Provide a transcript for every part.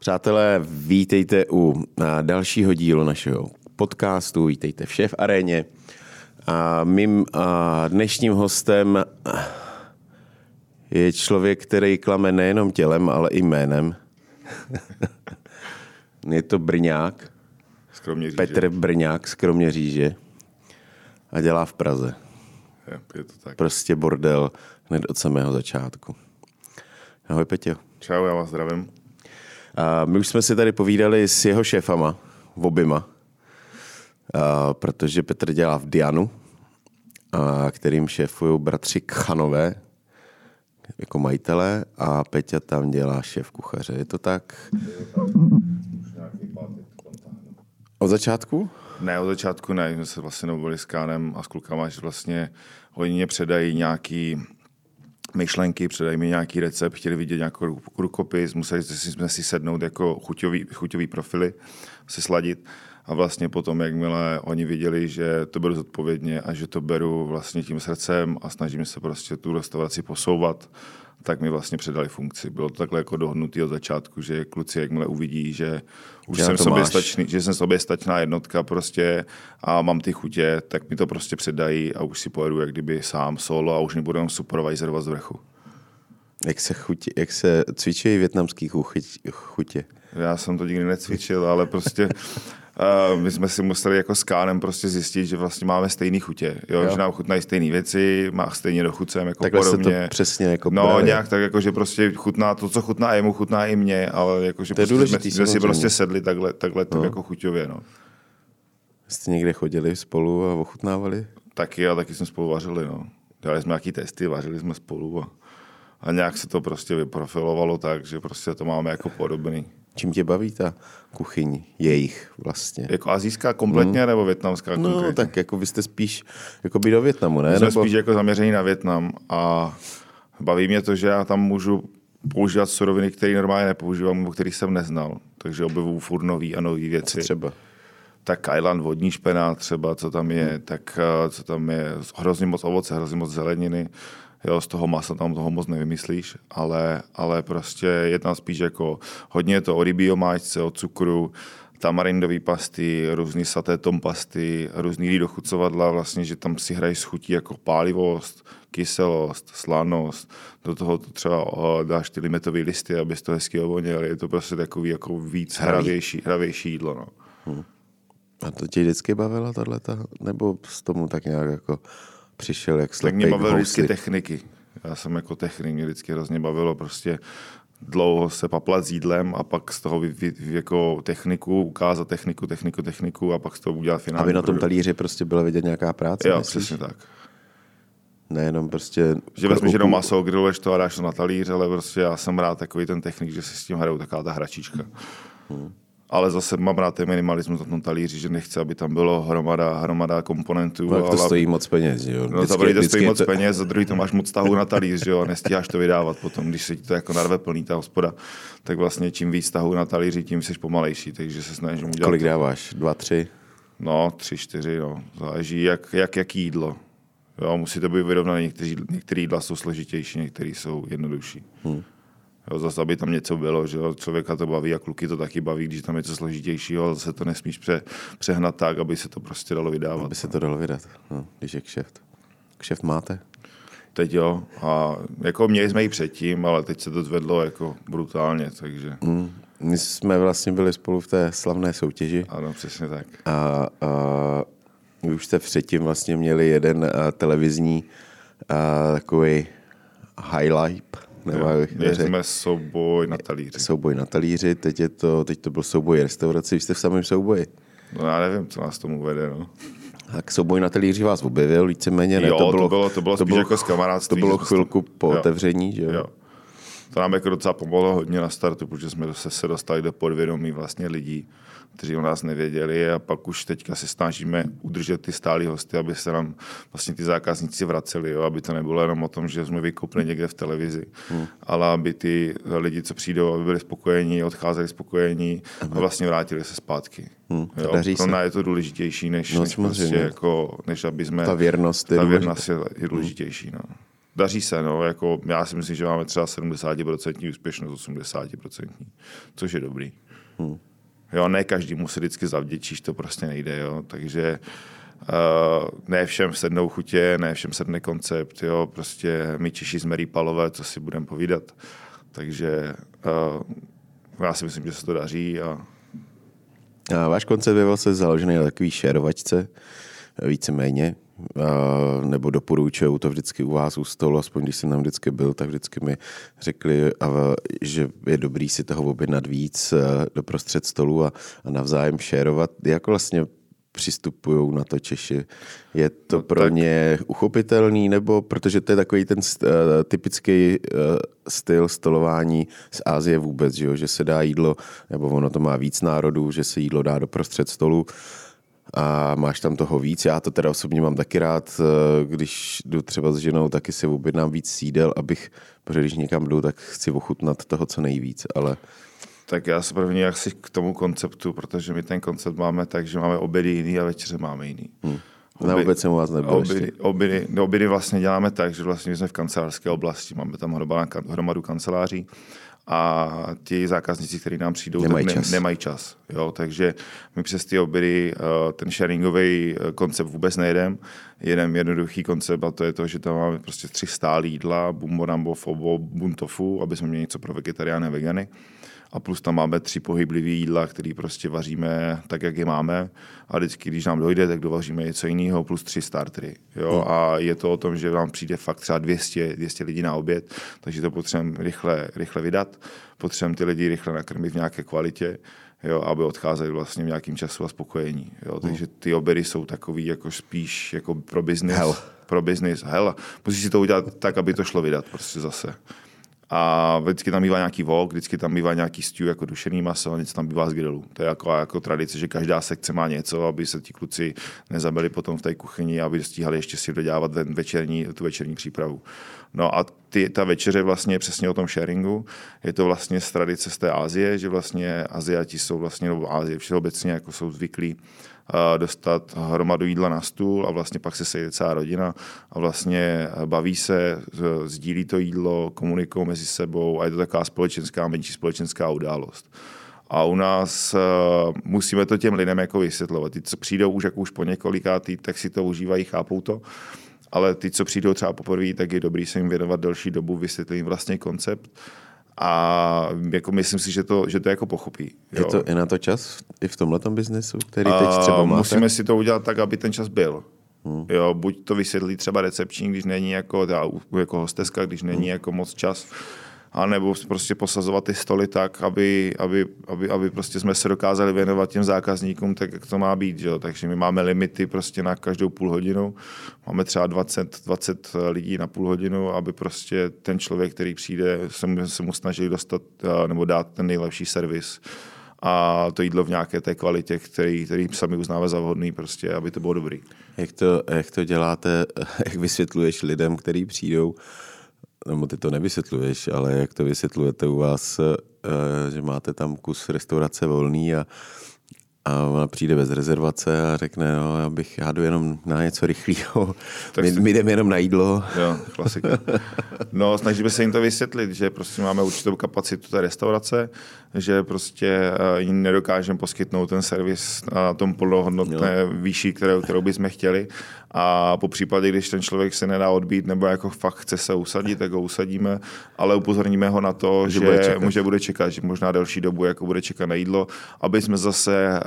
Přátelé, vítejte u dalšího dílu našeho podcastu, vítejte v Šéf aréně. A mým dnešním hostem je člověk, který klame nejenom tělem, ale i jménem. je to Brňák. Skromě Petr Brňák z Kroměříže. A dělá v Praze. Je, je to tak. Prostě bordel hned od samého začátku. Ahoj Peťo. Čau, já vás zdravím. A my už jsme si tady povídali s jeho šéfama, v oběma, a protože Petr dělá v Dianu, a kterým šéfují bratři Kchanové, jako majitelé a Peťa tam dělá šéf kuchaře. Je to tak? Od začátku? Ne, od začátku ne. My se vlastně domluvili s Kánem a s klukama, že vlastně oni mě předají nějaký myšlenky, předají mi nějaký recept, chtěli vidět nějakou rukopis, museli jsme si sednout jako chuťový, chuťový profily, si sladit. A vlastně potom, jakmile oni viděli, že to beru zodpovědně a že to beru vlastně tím srdcem a snažím se prostě tu restauraci posouvat, tak mi vlastně předali funkci. Bylo to takhle jako dohodnutý od začátku, že kluci, jakmile uvidí, že už že jsem soběstačný, že jsem soběstačná jednotka prostě a mám ty chutě, tak mi to prostě předají a už si pojedu jak kdyby sám solo a už nebudu jenom supervisorovat z vrchu. Jak se, chutě, jak se cvičí větnamský chutě? Já jsem to nikdy necvičil, ale prostě Uh, my jsme si museli jako s Kánem prostě zjistit, že vlastně máme stejný chutě, jo? jo. že nám chutnají stejné věci, má stejně dochucem jako Takhle podobně. Se to přesně jako No právě. nějak tak, jako, že prostě chutná to, co chutná jemu, chutná i mě, ale jako, že to prostě důležitý, jsme, jsme si prostě sedli takhle, takhle no. jako chuťově. No. Jste někde chodili spolu a ochutnávali? Taky a taky jsme spolu vařili. No. Dělali jsme nějaký testy, vařili jsme spolu a, a nějak se to prostě vyprofilovalo tak, že prostě to máme jako podobný. Čím tě baví ta kuchyň jejich vlastně? Jako azijská kompletně hmm. nebo větnamská no, konkrétně? tak jako vy jste spíš jako by do Větnamu, ne? jsme nebo... spíš jako zaměření na Větnam a baví mě to, že já tam můžu používat suroviny, které normálně nepoužívám nebo které jsem neznal. Takže objevuju furt nový a nový věci. Co třeba? Tak Kajlan, vodní špenát třeba, co tam je, hmm. tak eh, co tam je, hrozně moc ovoce, hrozně moc zeleniny jo, z toho masa tam toho moc nevymyslíš, ale, ale prostě je tam spíš jako hodně je to o rybí omáčce, o cukru, tamarindové pasty, různý saté tom pasty, různý dochucovadla, vlastně, že tam si hrají s chutí jako pálivost, kyselost, slanost, do toho to třeba dáš ty limetové listy, aby to hezky ovonil, je to prostě takový jako víc hravější, hravější jídlo. No. Hmm. A to tě vždycky bavilo tohleto? Nebo z tomu tak nějak jako přišel jak slepej Tak mě bavily vždycky techniky. Já jsem jako technik, mě vždycky hrozně bavilo prostě dlouho se paplat s jídlem a pak z toho vy, vy, jako techniku, ukázat techniku, techniku, techniku a pak z toho udělat finální. Aby na tom talíři prostě byla vidět nějaká práce, Jo, myslíš? přesně tak. Nejenom prostě... Že vezmeš jenom maso, grilluješ to a dáš to na talíř, ale prostě já jsem rád takový ten technik, že si s tím hrajou taková ta hračička. Hmm ale zase mám rád ten minimalismus na tom talíři, že nechci, aby tam bylo hromada, hromada komponentů. No, to ale... stojí moc peněz, jo? No to to stojí moc to... peněz, a druhý to máš moc tahu na talíř, jo? a nestíháš to vydávat potom, když se ti to jako narve plný ta hospoda, tak vlastně čím víc tahu na talíři, tím jsi pomalejší, takže se snažím udělat. Kolik dáváš? Dva, tři? No, tři, čtyři, no. Záleží, jak, jak, jak jídlo. Jo, musí to být vyrovnané, některé jídla jsou složitější, některé jsou jednodušší. Hmm. Jo, zase, aby tam něco bylo, že jo, člověka to baví a kluky to taky baví, když tam je něco složitějšího, zase to nesmíš pře, přehnat tak, aby se to prostě dalo vydávat. Aby se to dalo vydat, no, když je kšeft. Kšeft máte? Teď jo, a jako měli jsme ji předtím, ale teď se to zvedlo jako brutálně, takže... Mm. My jsme vlastně byli spolu v té slavné soutěži. Ano, přesně tak. A, a vy už jste předtím vlastně měli jeden a, televizní a, takový highlight, nebo jo, jsme souboj na talíři. Souboj na talíři, teď, je to, teď to byl souboj restauraci, vy jste v samém souboji. No já nevím, co nás tomu vede, no. Tak souboj na talíři vás objevil víceméně, ne? Jo, to bylo, to bylo, to bylo to spíš bylo, jako z kamarádství. To bylo chvilku po jo. otevření, že jo? jo. To nám jako docela pomohlo hodně na startu, protože jsme se dostali do podvědomí vlastně lidí, kteří o nás nevěděli a pak už teďka se snažíme udržet ty stálí hosty, aby se nám vlastně ty zákazníci vraceli, jo? aby to nebylo jenom o tom, že jsme vykopli někde v televizi, hmm. ale aby ty lidi, co přijdou, aby byli spokojení, odcházeli spokojení a vlastně vrátili se zpátky. Hmm. Jo? Pro nás je to důležitější, než, no, než, prostě jako, než aby jsme... Ta věrnost je Ta věrnost je, je důležitější. No. daří se, no, jako já si myslím, že máme třeba 70% úspěšnost, 80%, což je dobrý. Hmm. Jo, ne každý mu se vždycky zavděčíš, to prostě nejde, jo, takže uh, ne všem sednou chutě, ne všem sedne koncept, jo, prostě my Češi jsme rýpalové, co si budeme povídat, takže uh, já si myslím, že se to daří a a váš koncept je vlastně založený na takový šerovačce, víceméně, nebo doporučují to vždycky u vás u stolu, aspoň když jsem tam vždycky byl, tak vždycky mi řekli, že je dobrý si toho objednat víc do prostřed stolu a, a navzájem šérovat. Jak vlastně přistupují na to Češi? Je to no, pro tak... ně uchopitelný, nebo protože to je takový ten uh, typický uh, styl stolování z Ázie vůbec, že, jo? že se dá jídlo, nebo ono to má víc národů, že se jídlo dá do prostřed stolu a máš tam toho víc. Já to teda osobně mám taky rád, eh, když jdu třeba s ženou, taky si objednám víc sídel, abych, protože když někam jdu, tak chci ochutnat toho co nejvíc, ale tak já se první asi k tomu konceptu, protože my ten koncept máme tak, že máme obědy jiný a večeře máme jiný. Hmm. Na oběd jsem u vás nebyl obědy, obědy, no, obědy vlastně děláme tak, že vlastně jsme v kancelářské oblasti, máme tam hromadu kanceláří a ti zákazníci, kteří nám přijdou, nemají tak ne, čas. nemají čas. Jo, takže my přes ty obědy uh, ten sharingový uh, koncept vůbec nejedem. Jeden jednoduchý koncept a to je to, že tam máme prostě tři stálí jídla, bumbo, rambo, fobo, buntofu, aby jsme měli něco pro vegetariány a vegany a plus tam máme tři pohyblivé jídla, které prostě vaříme tak, jak je máme a vždycky, když nám dojde, tak dovaříme něco jiného plus tři startery. Jo? Hmm. A je to o tom, že vám přijde fakt třeba 200, 200 lidí na oběd, takže to potřebujeme rychle, rychle vydat, potřebujeme ty lidi rychle nakrmit v nějaké kvalitě, jo, aby odcházeli vlastně v nějakým času a spokojení. Jo. Hmm. Takže ty obědy jsou takový jako spíš jako pro biznis. Hell. Pro biznis. Hell. Musíš si to udělat tak, aby to šlo vydat prostě zase a vždycky tam bývá nějaký vok, vždycky tam bývá nějaký stew jako dušený maso, něco tam bývá z grilu. To je jako, jako tradice, že každá sekce má něco, aby se ti kluci nezabili potom v té kuchyni, aby stíhali ještě si dodělávat večerní, tu večerní přípravu. No a ty, ta večeře vlastně je přesně o tom sharingu. Je to vlastně z tradice z té Asie, že vlastně Aziati jsou vlastně, nebo Azie všeobecně jako jsou zvyklí dostat hromadu jídla na stůl a vlastně pak se sejde celá rodina a vlastně baví se, sdílí to jídlo, komunikují mezi sebou a je to taková společenská, menší společenská událost. A u nás uh, musíme to těm lidem jako vysvětlovat. Ty, co přijdou už jako už po několikátý, tak si to užívají, chápou to. Ale ty, co přijdou třeba poprvé, tak je dobrý se jim věnovat delší dobu, vysvětlit jim vlastně koncept a jako myslím si, že to, že to jako pochopí. Jo. Je to i na to čas i v tomhle biznesu, který teď třeba máte? Musíme si to udělat tak, aby ten čas byl. Hmm. Jo, buď to vysvětlí třeba recepční, když není jako, jako hosteska, když není hmm. jako moc čas, anebo prostě posazovat ty stoly tak, aby, aby, aby, aby prostě jsme se dokázali věnovat těm zákazníkům tak, jak to má být. Že? Takže my máme limity prostě na každou půl hodinu. Máme třeba 20, 20 lidí na půl hodinu, aby prostě ten člověk, který přijde, se mu, se mu snažili dostat nebo dát ten nejlepší servis a to jídlo v nějaké té kvalitě, který, který sami uznáme za vhodný, prostě, aby to bylo dobrý. Jak to, jak to děláte, jak vysvětluješ lidem, kteří přijdou, nebo ty to nevysvětluješ, ale jak to vysvětlujete u vás, eh, že máte tam kus restaurace volný a a ona přijde bez rezervace a řekne, no, já bych, já jdu jenom na něco rychlého, my, my jdeme jenom na jídlo. Jo, klasika. No, snažíme se jim to vysvětlit, že prostě máme určitou kapacitu té restaurace, že prostě eh, jim nedokážeme poskytnout ten servis na tom plnohodnotné výši, kterou, kterou bychom chtěli. A po případě, když ten člověk se nedá odbít nebo jako fakt chce se usadit, tak ho usadíme, ale upozorníme ho na to, že, že bude, čekat. že bude čekat, že možná delší dobu jako bude čekat na jídlo, aby jsme zase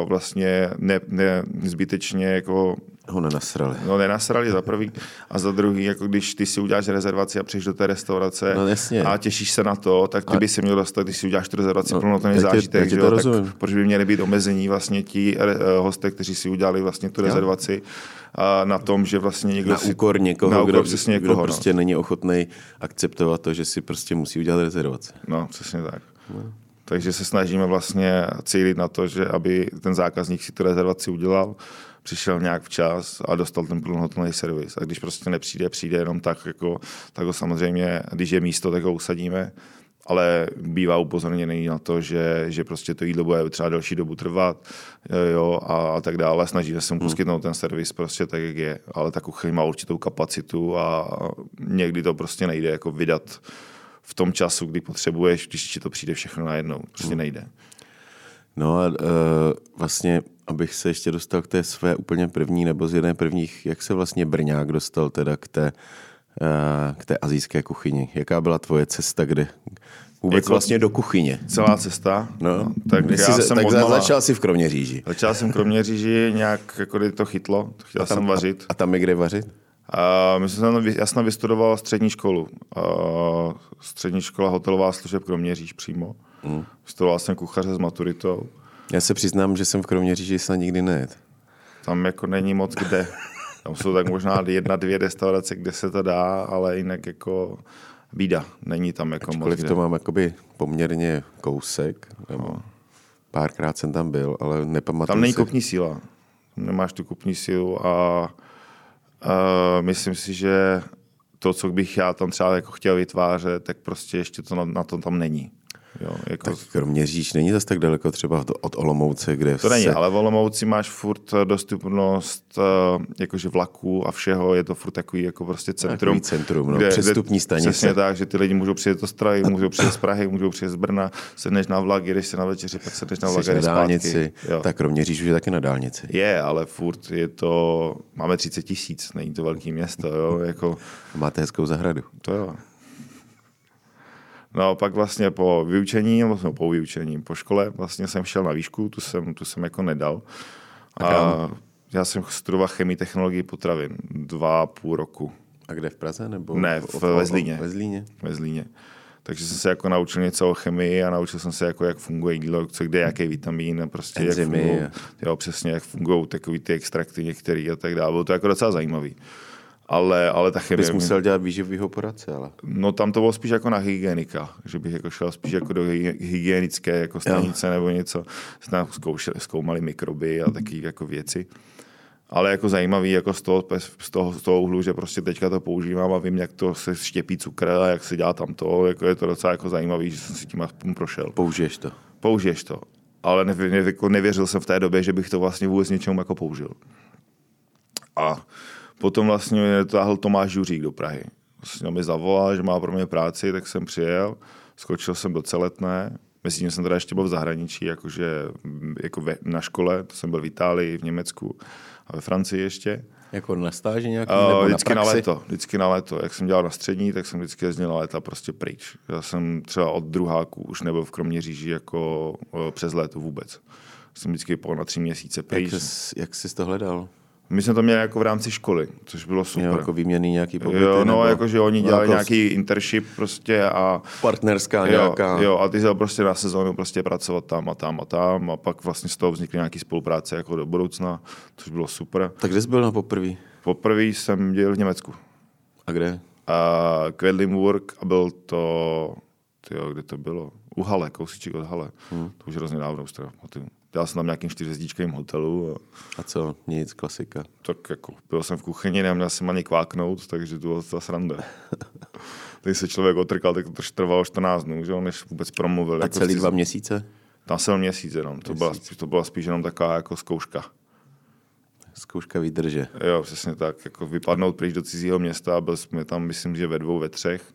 uh, vlastně ne, ne, zbytečně jako ho nenasrali. No nenasrali za prvý a za druhý, jako když ty si uděláš rezervaci a přijdeš do té restaurace no, jasně. a těšíš se na to, tak ty a... by se měl dostat, když si uděláš tu rezervaci no, plnohodnotný zážitek, že jo, tak proč by měly být omezení vlastně ti uh, hosté, kteří si udělali vlastně tu rezervaci a na tom, že vlastně někdo na si... úkor někoho, na úkor kdo, přesně někoho, kdo no. prostě není ochotný akceptovat to, že si prostě musí udělat rezervaci. No, přesně tak. No. Takže se snažíme vlastně cílit na to, že aby ten zákazník si tu rezervaci udělal, přišel nějak včas a dostal ten plnohodnotný servis. A když prostě nepřijde, přijde jenom tak, jako, tak ho samozřejmě, když je místo, tak ho usadíme ale bývá upozorněný na to, že, že prostě to jídlo bude třeba delší dobu trvat jo, a, a tak dále. Snažíme se mu hmm. poskytnout ten servis prostě tak, jak je, ale ta kuchyň má určitou kapacitu a někdy to prostě nejde jako vydat v tom času, kdy potřebuješ, když ti to přijde všechno najednou. Prostě hmm. nejde. No a uh, vlastně, abych se ještě dostal k té své úplně první, nebo z jedné prvních, jak se vlastně Brňák dostal teda k té, uh, k té azijské kuchyni? Jaká byla tvoje cesta, kde vůbec jako vlastně do kuchyně? Celá cesta? No, no tak já jsi, jsem tak odmala, začal jsi v Kroměříži. Začal jsem v Kroměříži, nějak jako to chytlo, chtěl tam, jsem vařit. A, a tam je kde vařit? A my jsem, já jsem vystudoval střední školu. A střední škola hotelová služeb Kroměříž přímo. Mm. Vystudoval jsem kuchaře s maturitou. Já se přiznám, že jsem v Kroměříži snad nikdy nejet. Tam jako není moc kde. Tam jsou tak možná jedna, dvě restaurace, kde se to dá, ale jinak jako bída. Není tam jako Ačkoliv moc to mám jakoby poměrně kousek. Nebo no. Párkrát jsem tam byl, ale nepamatuju Tam není si. kupní síla. Nemáš tu kupní sílu a Uh, myslím si, že to, co bych já tam třeba jako chtěl vytvářet, tak prostě ještě to na, na to tam není. Jo, jako... Tak Kroměříž není zase tak daleko třeba od Olomouce, kde To není, se... ale v Olomouci máš furt eh, dostupnost eh, jakože vlaků a všeho, je to furt takový jako prostě centrum. Takový centrum, no, kde, přestupní stanice. Přesně tak, že ty lidi můžou přijet do Strahy, můžou přijet z Prahy, můžou přijet z Brna, sedneš na vlak, jdeš se na večeři, pak sedneš na vlak, na dálnici. Jo. Tak Kroměříž už je taky na dálnici. Je, ale furt je to, máme 30 tisíc, není to velký město, jo, jako... Máte hezkou zahradu. To jo. No a pak vlastně po vyučení, vlastně po vyučení, po škole vlastně jsem šel na výšku, tu jsem, tu jsem jako nedal. A já jsem studoval chemii technologii potravin dva a půl roku. A kde v Praze? Nebo ne, v, v, ve Zlíně. Ve Zlíně. Ve Zlíně. Takže jsem se jako naučil něco o chemii a naučil jsem se, jako, jak funguje jídlo, co kde, jaký vitamín, prostě Enzymy, jak fungují, jo, přesně, jak fungují takový ty extrakty některý a tak dále. Bylo to jako docela zajímavý ale, ale ta chemie... Bys musel dělat výživovýho poradce, ale... No tam to bylo spíš jako na hygienika, že bych jako šel spíš jako do hygienické jako stanice jo. nebo něco. Jsme zkoušeli, zkoumali mikroby a takové jako věci. Ale jako zajímavý jako z toho, z, toho, z toho úhlu, že prostě teďka to používám a vím, jak to se štěpí cukr a jak se dělá tam to. Jako je to docela jako zajímavý, že jsem si tím aspoň prošel. Použiješ to? Použiješ to. Ale nevě, jako nevěřil jsem v té době, že bych to vlastně vůbec něčemu jako použil. A Potom vlastně mě táhl Tomáš Žuřík do Prahy. Vlastně mi zavolal, že má pro mě práci, tak jsem přijel, skočil jsem do Celetné, Mezi tím jsem teda ještě byl v zahraničí, jakože jako ve, na škole, to jsem byl v Itálii, v Německu a ve Francii ještě. Jako na stáži nějaký, uh, nebo vždycky na, na léto, vždycky na léto. Jak jsem dělal na střední, tak jsem vždycky jezdil na léta prostě pryč. Já jsem třeba od druháku už nebyl v Kroměříži jako uh, přes léto vůbec. Jsem vždycky po na tři měsíce pryč. Jak, jak jsi to hledal? My jsme to měli jako v rámci školy, což bylo super. Jo, jako výměný nějaký pobyty? Jo, no, jako že oni dělali jako nějaký internship prostě a... Partnerská nějaká. Jo, a ty jsi prostě na sezónu prostě pracovat tam a tam a tam a pak vlastně z toho vznikly nějaký spolupráce jako do budoucna, což bylo super. Tak kde jsi byl na poprvé? Poprvé jsem dělal v Německu. A kde? A Quedlinburg a byl to... Tyjo, kde to bylo? U Hale, kousíček od Hale. Hmm. To už hrozně dávno, už teda Dělal jsem tam nějakým čtyřhvězdičkovým hotelu. A... a co? Nic, klasika. Tak jako byl jsem v kuchyni, neměl jsem ani kváknout, takže to byla sranda. Teď se člověk otrkal, tak to trvalo 14 dnů, že než vůbec promluvil. A jako celý dva měsíce? Tam jsem měsíc jenom. To, byla, to byla spíš jenom taková jako zkouška. Zkouška výdrže. Jo, přesně tak. Jako vypadnout pryč do cizího města, byl jsme tam, myslím, že ve dvou, ve třech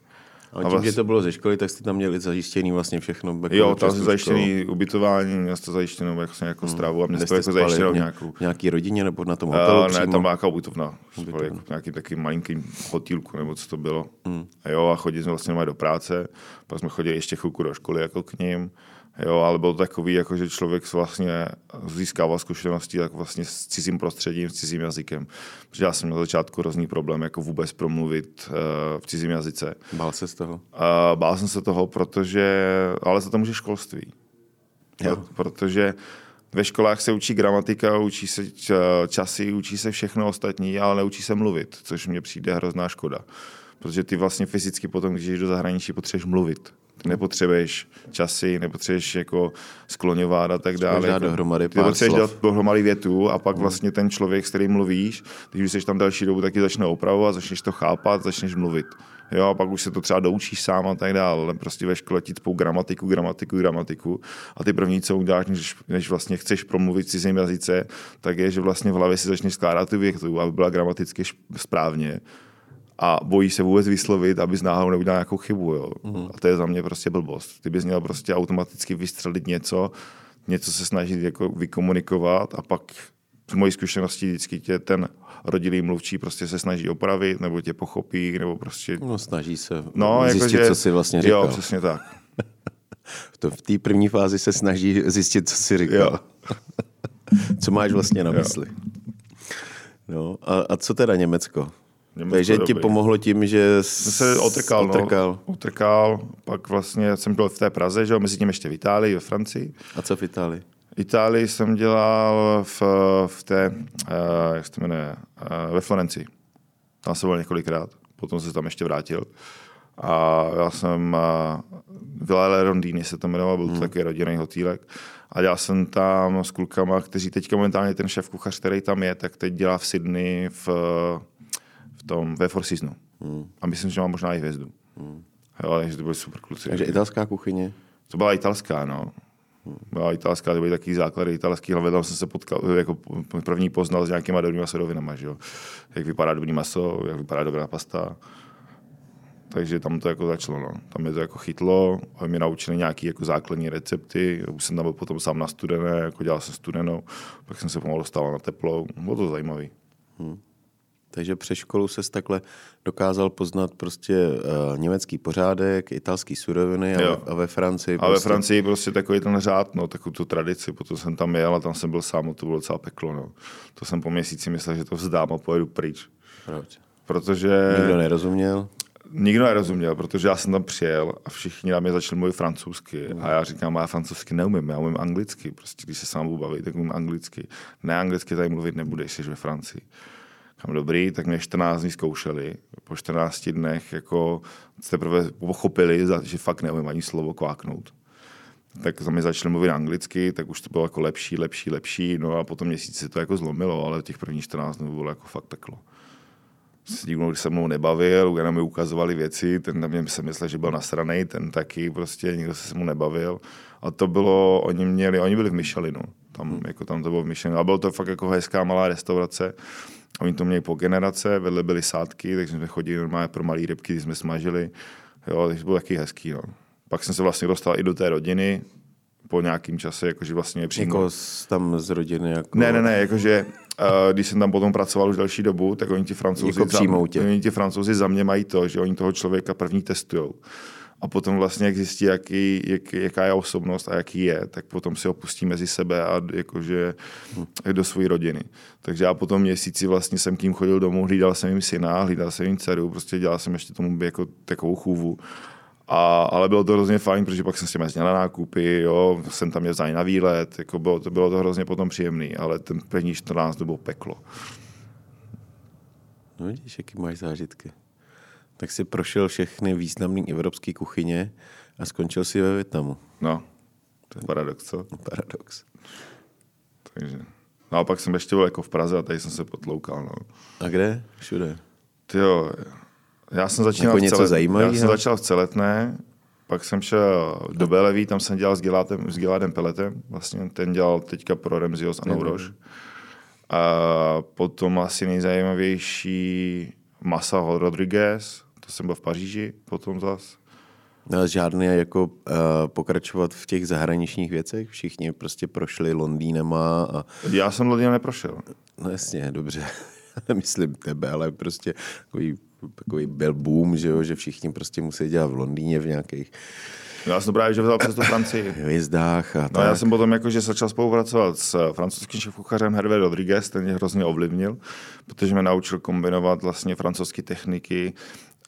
a tím, vlastně... že to bylo ze školy, tak jste tam měli zajištěný vlastně všechno. Jo, tam se zajištěný školu. ubytování, měl jste zajištěnou jako, jako hmm. stravu a měl jste jako zajištěnou nějakou. Nějaký rodině nebo na tom hotelu uh, Ne, tam byla nějaká ubytovna. ubytovna. Jako nějaký taky malinký hotýlku nebo co to bylo. Hmm. A jo, a chodili jsme vlastně do práce, pak jsme chodili ještě chvilku do školy jako k ním. Jo, ale byl to takový, jako že člověk vlastně získával zkušenosti tak vlastně s cizím prostředím, s cizím jazykem. Protože já jsem na začátku hrozný problém jako vůbec promluvit uh, v cizím jazyce. Bál se z toho? Uh, bál jsem se toho, protože, ale za to může školství. Jo. Protože ve školách se učí gramatika, učí se časy, učí se všechno ostatní, ale neučí se mluvit, což mně přijde hrozná škoda. Protože ty vlastně fyzicky potom, když jdeš do zahraničí, potřebuješ mluvit. Ty nepotřebuješ časy, nepotřebuješ jako skloňovat a tak dále. Jako, dohromady ty potřebuješ dát dohromady větu a pak hmm. vlastně ten člověk, s kterým mluvíš, když jsi tam další dobu, taky začne opravovat, začneš to chápat, začneš mluvit. Jo, a pak už se to třeba doučíš sám a tak dále, ale prostě ve škole ti gramatiku, gramatiku, gramatiku a ty první, co uděláš, než, než vlastně chceš promluvit cizím jazyce, tak je, že vlastně v hlavě si začneš skládat tu větu, aby byla gramaticky správně a bojí se vůbec vyslovit, aby náhodou neudělal nějakou chybu. Jo. Mm. A to je za mě prostě blbost. Ty bys měl prostě automaticky vystřelit něco, něco se snažit jako vykomunikovat a pak z mojí zkušenosti vždycky tě ten rodilý mluvčí prostě se snaží opravit, nebo tě pochopí, nebo prostě... No snaží se no, zjistit, jako, že... co si vlastně říkal. Jo, přesně tak. to v té první fázi se snaží zjistit, co si říkal. co máš vlastně na mysli. No, a, a co teda Německo? Německo Takže ti pomohlo tím, že jsi se otrkal, otrkal. No, otrkal. Pak vlastně jsem byl v té Praze, že jo, mezi tím ještě v Itálii, ve Francii. A co v Itálii? Itálii jsem dělal v, v té, uh, jak se to jmenuje, uh, ve Florencii. Tam jsem byl několikrát, potom se tam ještě vrátil. A já jsem uh, Villa Rondini se to jmenoval, byl to hmm. takový rodinný hotýlek. A dělal jsem tam s klukama, kteří teďka momentálně ten šéf kuchař, který tam je, tak teď dělá v Sydney v tom, ve Four Seasonu. Hmm. A myslím, že má možná i hvězdu. Hmm. Jo, takže to byly super kluci. Takže italská kuchyně? To byla italská, no byla italská, to byly takový základy italský, hlavně tam jsem se potkal, jako první poznal s nějakýma dobrýma surovinama, že jo. Jak vypadá dobrý maso, jak vypadá dobrá pasta. Takže tam to jako začalo, no. Tam mě to jako chytlo, oni mě naučili nějaké jako základní recepty, už jsem tam byl potom sám na studené, jako dělal jsem studenou, pak jsem se pomalu dostával na teplou, bylo to zajímavé. Hmm. Takže přes školu se takhle dokázal poznat prostě uh, německý pořádek, italský suroviny a, ve, a ve Francii. A prostě... ve Francii prostě takový ten řád, no, takovou tu tradici. Potom jsem tam jel a tam jsem byl sám to bylo docela peklo. No. To jsem po měsíci myslel, že to vzdám a pojedu pryč. Proč? Protože... Nikdo nerozuměl? Nikdo nerozuměl, protože já jsem tam přijel a všichni na mě začali mluvit francouzsky. A já říkám, já francouzsky neumím, já umím anglicky. Prostě když se sám budu bavit, tak umím anglicky. Ne anglicky tady mluvit nebudeš, jsi ve Francii. Kam dobrý, tak mě 14 dní zkoušeli. Po 14 dnech jako teprve pochopili, že fakt neumím ani slovo kváknout. Tak za mě začali mluvit anglicky, tak už to bylo jako lepší, lepší, lepší. No a potom měsíc se to jako zlomilo, ale těch prvních 14 dnů bylo jako fakt peklo. S nikdo se mnou nebavil, jenom mi ukazovali věci, ten na mě se myslel, že byl nasranej, ten taky prostě nikdo se se mnou nebavil. A to bylo, oni měli, oni byli v Michelinu, tam, hmm. jako tam to bylo v Michelinu, a bylo to fakt jako hezká malá restaurace. Oni to měli po generace, vedle byly sádky, takže jsme chodili normálně pro malé rybky, jsme smažili. Jo, takže to bylo taky hezký. No. Pak jsem se vlastně dostal i do té rodiny, po nějakým čase, jakože vlastně přímo... Jako tam z rodiny? Jako... Ne, ne, ne, jakože uh, když jsem tam potom pracoval už další dobu, tak oni ti francouzi, jako za, oni ti francouzi za mě mají to, že oni toho člověka první testujou a potom vlastně, jak zjistí, jaký, jak, jaká je osobnost a jaký je, tak potom si ho pustí mezi sebe a jakože do své rodiny. Takže já potom měsíci vlastně jsem k ním chodil domů, hlídal jsem jim syna, hlídal jsem jim dceru, prostě dělal jsem ještě tomu jako takovou chůvu. A, ale bylo to hrozně fajn, protože pak jsem s těmi jezdil na nákupy, jo, jsem tam jezdil na výlet, jako bylo, to, bylo to hrozně potom příjemný, ale ten první 14 to bylo peklo. No vidíš, jaký máš zážitky tak si prošel všechny významné evropské kuchyně a skončil si ve Větnamu. No, to je paradox, co? Paradox. Takže. No a pak jsem ještě byl jako v Praze a tady jsem se potloukal. No. A kde? Všude? Ty jo, já jsem začínal jako něco celet... zajímavého? Já jsem začal v Celetné, pak jsem šel do Beleví, tam jsem dělal s Gilátem, s Giládem Peletem, vlastně ten dělal teďka pro Remzio s Anou Roš. A potom asi nejzajímavější Masa Rodriguez, to jsem byl v Paříži potom zas. No, žádný jako uh, pokračovat v těch zahraničních věcech? Všichni prostě prošli Londýnem a... Já jsem Londýnem neprošel. No jasně, dobře. Myslím tebe, ale prostě takový, takový byl boom, že, jo, že všichni prostě musí dělat v Londýně v nějakých No, já jsem právě, že vzal přes tu Francii. Hvězdách a no, tak. já jsem potom jakože začal spolupracovat s francouzským šéfkuchařem Hervé Rodriguez, ten mě hrozně ovlivnil, protože mě naučil kombinovat vlastně francouzské techniky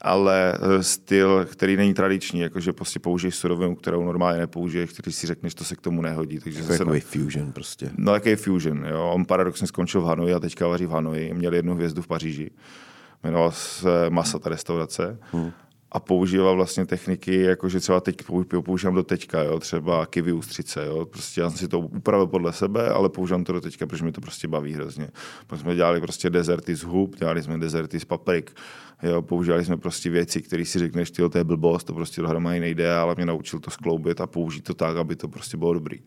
ale eh, styl, který není tradiční, jakože prostě použiješ surovinu, kterou normálně nepoužiješ, který si řekneš, to se k tomu nehodí. Takže jako takový fusion prostě. No, jaký fusion, jo. On paradoxně skončil v Hanoji a teďka vaří v Hanoji. Měl jednu hvězdu v Paříži. Jmenoval se Masa ta restaurace. Hmm. A používal vlastně techniky, jakože třeba teď používám do teďka, jo, třeba kivy ústřice, jo, prostě já jsem si to upravil podle sebe, ale používám to do teďka, protože mi to prostě baví hrozně. Pak jsme dělali prostě dezerty z hub, dělali jsme dezerty z paprik, jo, používali jsme prostě věci, které si řekneš, ty to je blbost, to prostě dohromady nejde, ale mě naučil to skloubit a použít to tak, aby to prostě bylo dobrý.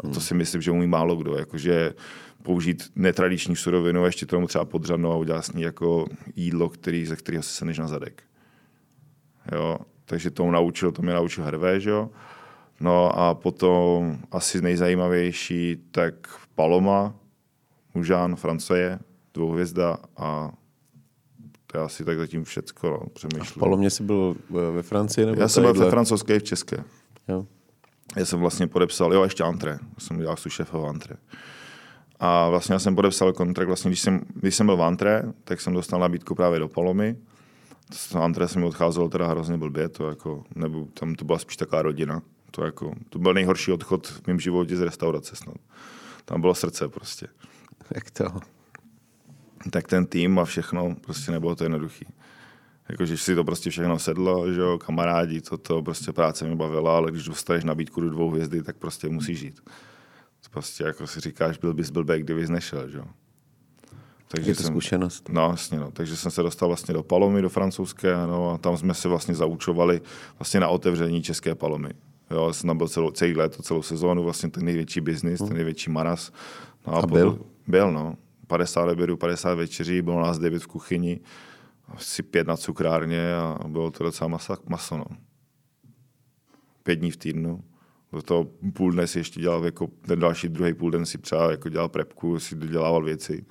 A to si myslím, že umí málo kdo, jakože použít netradiční surovinu a ještě tomu třeba podřadnou a udělat s ní jako jídlo, který, ze kterého se seneš na zadek. Jo, takže to naučil, to mě naučil Hervé, že jo. No a potom asi nejzajímavější, tak Paloma, Mužán, Francie, dvouhvězda a to je asi tak zatím všecko, no, přemýšlím. A v Palomě jsi byl ve Francii? Nebo Já jsem byl ve francouzské i v České. Jo. Já jsem vlastně podepsal, jo, ještě Antre, já jsem dělal su šéfa v Antre. A vlastně já jsem podepsal kontrakt, vlastně když jsem, když jsem byl v Antre, tak jsem dostal nabídku právě do Palomy. Z Antre jsem mi odcházel teda hrozně blbě, to jako, nebo tam to byla spíš taková rodina. To, jako, to byl nejhorší odchod v mém životě z restaurace snad. Tam bylo srdce prostě. Jak to? Tak ten tým a všechno, prostě nebylo to jednoduchý. Jakože si to prostě všechno sedlo, že jo, kamarádi, toto, prostě práce mi bavila, ale když dostaneš nabídku do dvou hvězdy, tak prostě musíš žít. Prostě jako si říkáš, byl bys blbý, kdybys nešel, že jo. Takže je to jsem, zkušenost. No, jasně, no. Takže jsem se dostal vlastně do Palomy, do francouzské, no, a tam jsme se vlastně zaučovali vlastně na otevření české Palomy. Jo, jsem tam byl celou, celý léto, celou sezónu, vlastně ten největší biznis, hmm. ten největší maras. No a, a byl? Pod, byl, no. 50 obědů, 50 večeří, bylo nás 9 v kuchyni, asi pět na cukrárně a bylo to docela masa, maso, no. Pět dní v týdnu do toho půl dne si ještě dělal, jako ten další druhý půl den si třeba jako dělal prepku, si dodělával věci.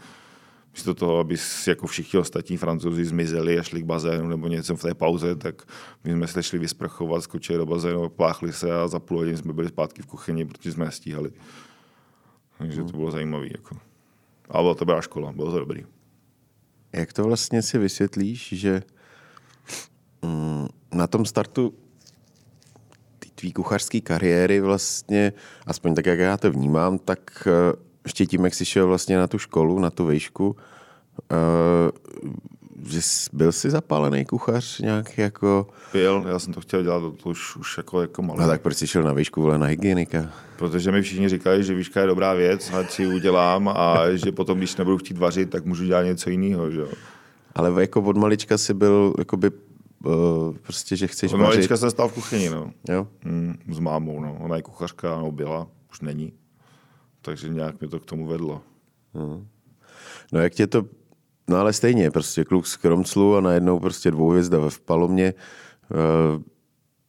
Místo toho, aby jako všichni ostatní francouzi zmizeli a šli k bazénu nebo něco v té pauze, tak my jsme se šli vysprchovat, skočili do bazénu, pláchli se a za půl hodiny jsme byli zpátky v kuchyni, protože jsme stíhali. Takže to bylo zajímavé. Jako. Ale byla to dobrá škola, bylo to dobrý. Jak to vlastně si vysvětlíš, že mm, na tom startu tvý kuchařské kariéry vlastně, aspoň tak, jak já to vnímám, tak eh, ještě tím, jak jsi šel vlastně na tu školu, na tu vejšku, uh, že jsi, byl jsi zapálený kuchař nějak jako... Byl, já jsem to chtěl dělat to už, už jako, jako malý. A tak proč jsi šel na výšku, vole, na hygienika? Protože mi všichni říkají, že výška je dobrá věc, ať si ji udělám a že potom, když nebudu chtít vařit, tak můžu dělat něco jiného, že Ale jako od malička jsi byl jakoby uh, prostě, že chceš Od malička se stal v kuchyni, no. Jo? Mm, s mámou, no. Ona je kuchařka, no byla, už není. Takže nějak mě to k tomu vedlo. Uh. No jak tě to... No ale stejně, prostě kluk z Kromclu a najednou prostě dvouhvězda v Palomě.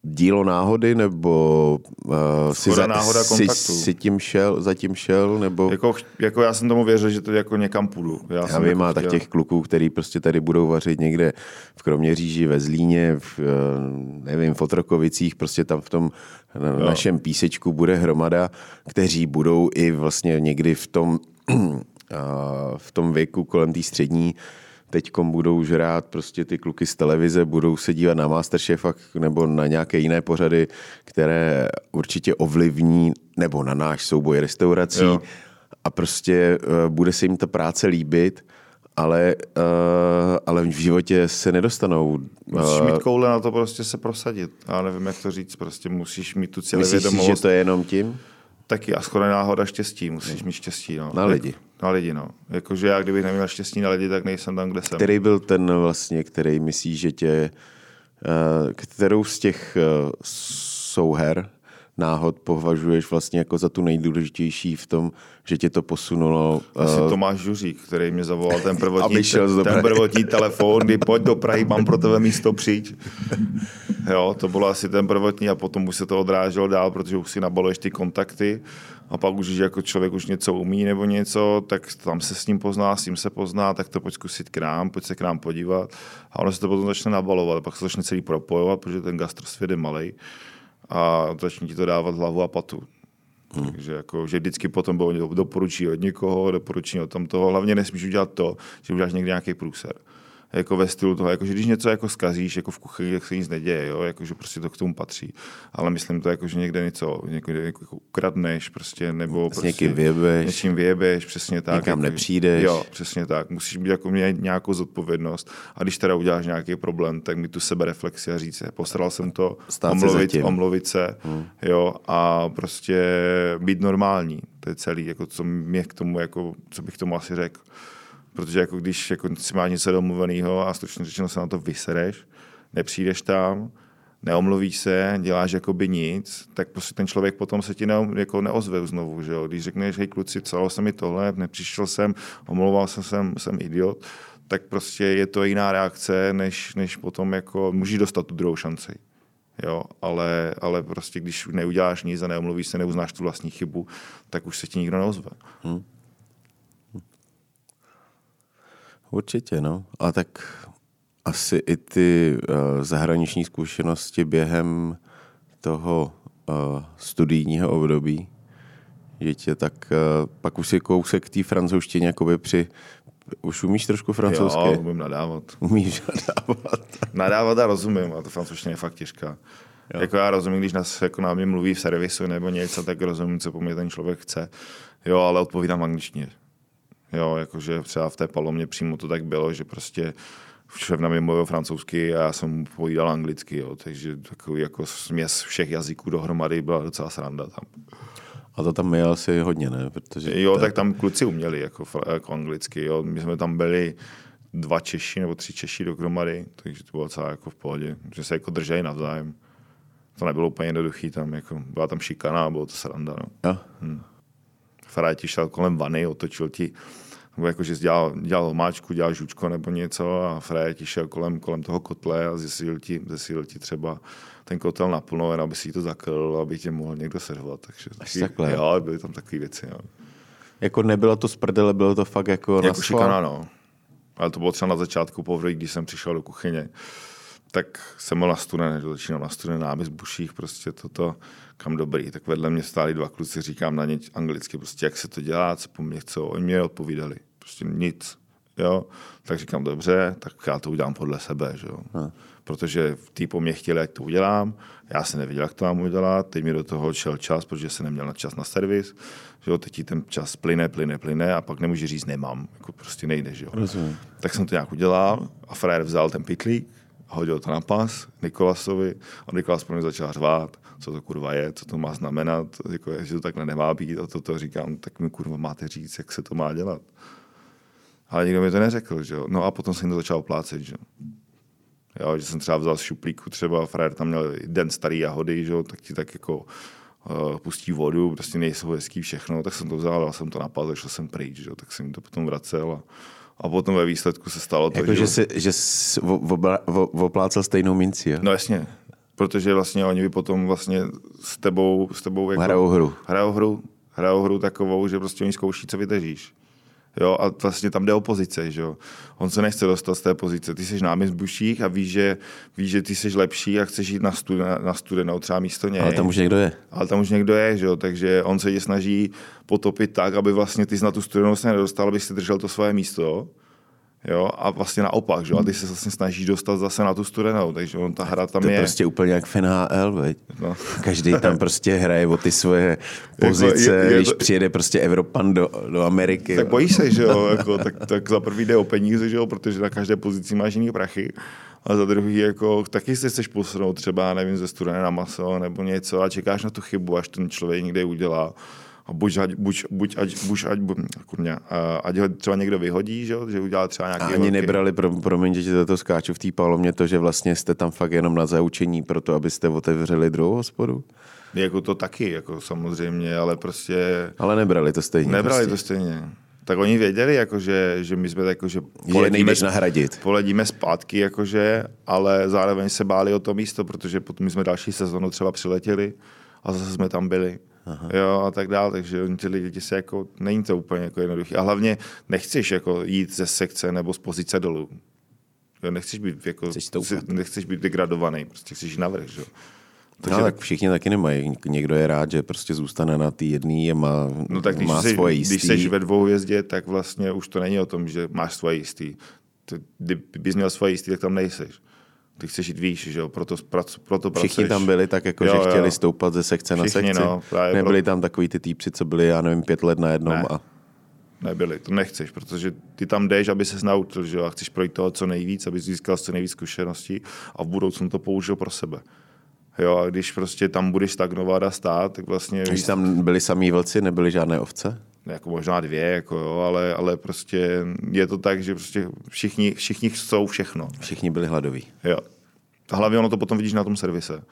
Dílo náhody, nebo uh, si, za, náhoda si, si, tím šel, zatím šel, nebo... Jako, jako já jsem tomu věřil, že to jako někam půjdu. Já, já vím, jako tak těch kluků, který prostě tady budou vařit někde v Kroměříži, ve Zlíně, v, eh, nevím, v Otrokovicích, prostě tam v tom na jo. našem písečku bude hromada, kteří budou i vlastně někdy v tom, v tom věku kolem té střední teď budou žrát prostě ty kluky z televize, budou se dívat na Masterchef nebo na nějaké jiné pořady, které určitě ovlivní, nebo na náš souboj restaurací jo. a prostě uh, bude se jim ta práce líbit, ale, uh, ale v životě se nedostanou. Musíš mít koule na to prostě se prosadit. Já nevím, jak to říct, prostě musíš mít tu celé Myslíš. Si, že to je jenom tím? Taky a skoro náhoda štěstí, musíš mít štěstí. No. Na lidi. Na lidi, no. Jakože já, kdybych neměl štěstí na lidi, tak nejsem tam, kde jsem. Který byl ten vlastně, který myslí, že tě, uh, kterou z těch uh, souher náhod považuješ vlastně jako za tu nejdůležitější v tom, že tě to posunulo? Asi uh, Tomáš Žuřík, který mě zavolal ten prvotní, ten prvotní telefon, kdy pojď do Prahy, mám pro tebe místo přijď. jo, to bylo asi ten prvotní a potom už se to odráželo dál, protože už si nabaluješ ty kontakty a pak už, že jako člověk už něco umí nebo něco, tak tam se s ním pozná, s ním se pozná, tak to pojď zkusit k nám, pojď se k nám podívat a ono se to potom začne nabalovat, pak se začne celý propojovat, protože ten gastrosvět je malý a začne ti to dávat hlavu a patu. Hmm. Takže jako, že vždycky potom bylo doporučí od někoho, doporučí od tam toho. Hlavně nesmíš udělat to, že uděláš někdy nějaký průser. Jako ve stylu toho, jako, že když něco jako skazíš jako v kuchyni, tak se nic neděje, jo? Jako, že prostě to k tomu patří. Ale myslím to jako, že někde něco někde jako, ukradneš prostě, nebo S prostě někým vyjebeš, něčím vyjebeš, přesně tak. Někam jako, nepřijdeš. Jo, přesně tak. Musíš mít jako mít nějakou zodpovědnost. A když teda uděláš nějaký problém, tak mi tu sebereflexi a říct, postaral jsem to, Stát se omluvit, zatím. omluvit se, hmm. jo, a prostě být normální. To je celý, jako co mě k tomu, jako, co bych tomu asi řekl. Protože jako když jako si máš něco domluveného a stručně řečeno se na to vysereš, nepřijdeš tam, neomluvíš se, děláš jakoby nic, tak prostě ten člověk potom se ti ne, jako neozve znovu. Že jo? Když řekneš, hej kluci, stalo se mi tohle, nepřišel jsem, omlouval jsem, jsem, jsem idiot, tak prostě je to jiná reakce, než, než potom jako můžeš dostat tu druhou šanci. Jo, ale, ale prostě když neuděláš nic a neomluvíš se, neuznáš tu vlastní chybu, tak už se ti nikdo neozve. Určitě, no. A tak asi i ty uh, zahraniční zkušenosti během toho uh, studijního období, že tě tak uh, pak už si kousek k té francouzštině jakoby při... Už umíš trošku francouzsky? Jo, umím nadávat. Umíš nadávat. Nadávat a rozumím, a to francouzština je fakt těžká. Jo. Jako já rozumím, když nás jako na mě mluví v servisu nebo něco, tak rozumím, co po mně ten člověk chce. Jo, ale odpovídám angličtině. Jo, jakože třeba v té palomě přímo to tak bylo, že prostě šéf na mě mluvil francouzsky a já jsem mu povídal anglicky, jo, takže takový jako směs všech jazyků dohromady byla docela sranda tam. A to tam je asi hodně, ne? Protože Jo, to- tak tam kluci uměli jako, jako anglicky, jo. My jsme tam byli dva Češi nebo tři Češi dohromady, takže to bylo celé jako v pohodě, že se jako drželi navzájem. To nebylo úplně jednoduchý tam, jako, byla tam šikana a bylo to sranda, no. Jo. Faraj ti šel kolem vany, otočil ti, nebo jako, že jsi dělal, dělal omáčku, dělal žučko nebo něco a Fraje ti šel kolem, kolem toho kotle a zesílil ti, zesílil ti třeba ten kotel naplno, jen aby si to zakryl, aby tě mohl někdo servovat. Takže Až takhle. Jo, byly tam takové věci. Jo. Jako nebylo to z prdele, bylo to fakt jako, Jako šikana, no. Ale to bylo třeba na začátku poprvé, když jsem přišel do kuchyně, tak jsem byl na studené, že začínal na studené náběz buších, prostě toto, kam dobrý. Tak vedle mě stáli dva kluci, říkám na ně anglicky, prostě jak se to dělá, co po mně chcou. Oni mě odpovídali, prostě nic. Jo? Tak říkám, dobře, tak já to udělám podle sebe, že jo. Protože ty po mně chtěli, ať to udělám, já jsem nevěděl, jak to mám udělat, teď mi do toho šel čas, protože jsem neměl na čas na servis, že jo, teď ti ten čas plyne, plyne, plyne a pak nemůže říct nemám, jako prostě nejde, že jo. Rozumím. Tak jsem to nějak udělal a frajer vzal ten pitlík, hodil to na pas Nikolasovi a Nikolas po mě začal řvát, co to kurva je, co to má znamenat, jako, že to takhle nemá být a toto říkám, tak mi kurva máte říct, jak se to má dělat. Ale nikdo mi to neřekl, že jo. No a potom jsem to začal plácet, že jo. Jo, že jsem třeba vzal z šuplíku, třeba frajer tam měl den starý jahody, že jo, tak ti tak jako uh, pustí vodu, prostě nejsou hezký všechno, tak jsem to vzal, dal jsem to na pas, šel jsem pryč, že jo, tak jsem to potom vracel a, a potom ve výsledku se stalo to, Jako, že, že, jsi, že jsi oplácel stejnou minci, jo? No jasně, protože vlastně oni by potom vlastně s tebou, s tebou jako, Hrajou hru. Hrajou hru, hrajou hru takovou, že prostě oni zkouší, co vydržíš. Jo, a vlastně tam jde o pozice, že jo. On se nechce dostat z té pozice. Ty jsi námi buších a víš, že, víš, že ty jsi lepší a chceš jít na, studenou, na studenou třeba místo něj. Ale tam už někdo je. Ale tam už někdo je, že jo, takže on se tě snaží potopit tak, aby vlastně ty jsi na tu studenou se nedostal, aby si držel to svoje místo. Jo, a vlastně naopak, že a ty se vlastně snažíš dostat zase na tu studenou, takže on, ta hra tam To je je. prostě úplně jak v NHL, veď? No. Každý tam prostě hraje o ty svoje pozice, je- je když to- přijede prostě Evropan do, do Ameriky. Tak bojíš se, že jo, jako, tak, tak za prvý jde o peníze, že jo, protože na každé pozici máš jiný prachy. A za druhý, jako, taky se chceš posunout třeba, nevím, ze studené na maso nebo něco a čekáš na tu chybu, až ten člověk někde udělá. A buď, ať, buď, buď, ať, buď, ať, kurňa, a ať ho třeba někdo vyhodí, že, že udělá třeba nějaký A ani velký- nebrali, pro, promiň, že toho skáču v té palomě, to, že vlastně jste tam fakt jenom na zaučení pro to, abyste otevřeli druhou hospodu? Jako to taky, jako samozřejmě, ale prostě Ale nebrali to stejně. nebrali to prostě. stejně. Tak oni věděli, jakože, že my jsme jakože Že nejdeš nahradit. poledíme zpátky, jakože, ale zároveň se báli o to místo, protože potom my jsme další sezonu třeba přiletěli a zase jsme tam byli. Aha. Jo, a tak dále, takže oni ty lidi se jako, není to úplně jako jednoduché. A hlavně nechceš jako jít ze sekce nebo z pozice dolů. Jo, nechceš být jako, Chceš nechceš být degradovaný, prostě chceš jít navrh, že? jo. No, tak všichni taky nemají. Někdo je rád, že prostě zůstane na té jedné a má, No tak když, má jsi, svoje když jistý. jsi ve dvou hvězdě, tak vlastně už to není o tom, že máš svoje jistý. Ty, kdybys měl svoje jistý, tak tam nejseš. Ty chceš jít výš, že jo, proto, prac, proto Všichni pracuješ. tam byli tak, jako, Jo, že jo. chtěli stoupat ze sekce na Všichni, sekci. no, Nebyli pro- tam takový ty týpci, co byli, já nevím, pět let na jednom. Ne. A Nebyli, to nechceš, protože ty tam jdeš, aby se naučil, že jo, a chceš projít toho co nejvíc, aby získal co nejvíc zkušeností a v budoucnu to použil pro sebe. Jo, a když prostě tam budeš stagnovat a stát, tak vlastně když tam byli samý vlci, nebyly žádné ovce. Jako možná dvě, jako jo, ale, ale prostě je to tak, že prostě všichni, všichni chcou všechno. Všichni byli hladoví. Jo. A hlavně ono to potom vidíš na tom servise.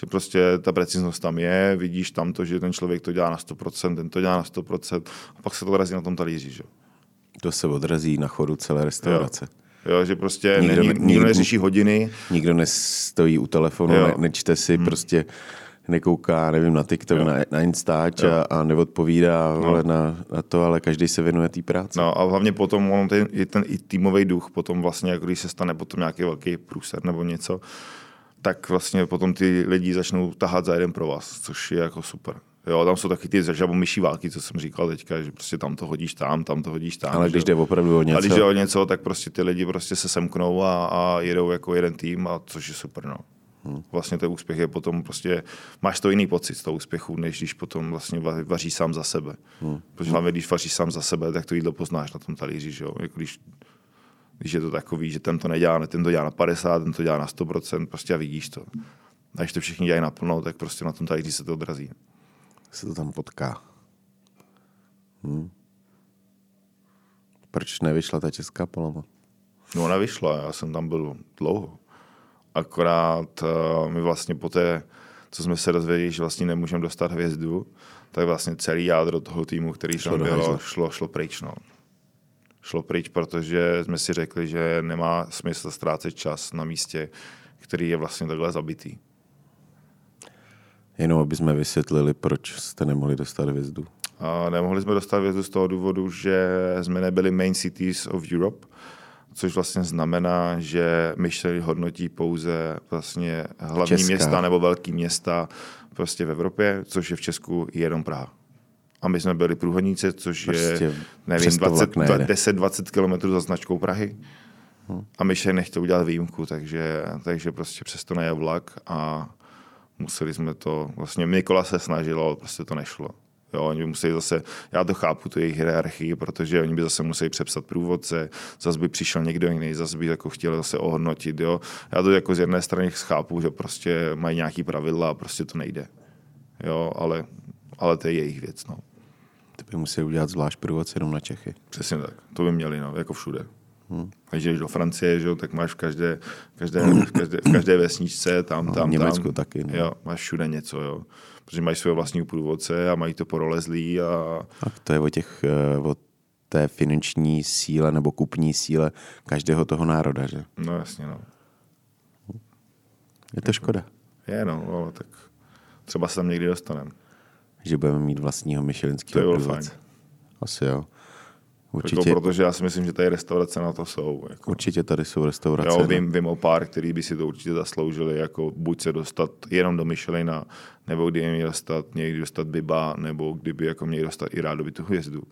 Že prostě ta preciznost tam je, vidíš tam to, že ten člověk to dělá na 100%, ten to dělá na 100% a pak se to razí na tom talíři. Že? To se odrazí na chodu celé restaurace. Jo, že prostě Nikdo ne- nikdo, nikdo- nikdo neřeší hodiny, Nikdo nestojí u telefonu, Jo. ne, nečte si hmm. prostě nekouká, nevím, na TikTok, Jo. na, na Instač a, a neodpovídá no. na, na to, ale každý se věnuje té práci. No a hlavně potom on ten, i ten i týmový duch, potom vlastně, jako když se stane potom nějaký velký průser nebo něco, tak vlastně potom ty lidi začnou tahat za jeden pro vás, což je jako super. Jo, tam jsou taky ty žabomyší války, co jsem říkal teďka, že prostě tam to hodíš tam, tam to hodíš tam. ale když jde opravdu o něco, A když jde o něco, tak prostě ty lidi prostě se semknou a, a jedou jako jeden tým, a což je super. No. Vlastně ten úspěch je potom prostě, máš to jiný pocit z toho úspěchu, než když potom vlastně va- vaříš sám za sebe. Hmm. Protože hlavně, když vaříš sám za sebe, tak to jídlo poznáš na tom talíři, že jo? Jako když, když je to takový, že ten to nedělá, ten to dělá na 50, ten to dělá na 100%, prostě a vidíš to. A když to všichni dělají naplno, tak prostě na tom talíři se to odrazí. se to tam potká. Hmm. Proč nevyšla ta česká paloma? No ona vyšla, já jsem tam byl dlouho. Akorát uh, my vlastně po té, co jsme se dozvěděli, že vlastně nemůžeme dostat hvězdu, tak vlastně celý jádro toho týmu, který Šlo tam bylo, šlo, šlo pryč. No. Šlo pryč, protože jsme si řekli, že nemá smysl ztrácet čas na místě, který je vlastně takhle zabitý. Jenom aby jsme vysvětlili, proč jste nemohli dostat hvězdu. A nemohli jsme dostat hvězdu z toho důvodu, že jsme nebyli main cities of Europe, což vlastně znamená, že Michelin hodnotí pouze vlastně hlavní Česká. Města nebo velký města prostě v Evropě, což je v Česku jenom Praha. A my jsme byli průhodníci, což Prostě je nevím, přes to vlak 20, nejede. 10-20 km za značkou Prahy. A Michelin nechtěl udělat výjimku, takže, takže prostě přesto nejel vlak a museli jsme to, vlastně Nikola se snažil, ale prostě to nešlo. Jo, oni by museli zase, já to chápu, tu jejich hierarchii, protože oni by zase museli přepsat průvodce, zase by přišel někdo jiný, zase by jako chtěl zase ohodnotit, jo. Já to jako z jedné strany chápu, že prostě mají nějaký pravidla a prostě to nejde. Jo, ale, ale to je jejich věc, no. Ty by museli udělat zvlášť průvodce jenom na Čechy. Přesně tak. To by měli, no, jako všude. Hmm. Když do Francie, že, jo, tak máš v každé, v každé, v každé, v každé vesničce, tam, No, v tam, Německu tam. taky, no. Jo, máš všude něco, jo. Protože mají své vlastní průvodce a mají to porolezlý a A to je o, těch, eh, o té finanční síle nebo kupní síle každého toho národa, že? no jasně, no. Je to škoda, Je, no, ale tak třeba se tam někdy dostaneme. že budeme mít vlastního To myšelinského je průvodce. fajn. Asi jo. Jako, Určitě, protože já si myslím, že tady restaurace na to jsou. Jako. určitě tady jsou restaurace. Jo, no. vím, vím o pár, který by si to určitě zasloužili, jako buď se dostat jenom do Michelina, nebo kdyby měli dostat, někdy dostat Biba, nebo kdyby jako měli dostat i rádoby tu hvězdu.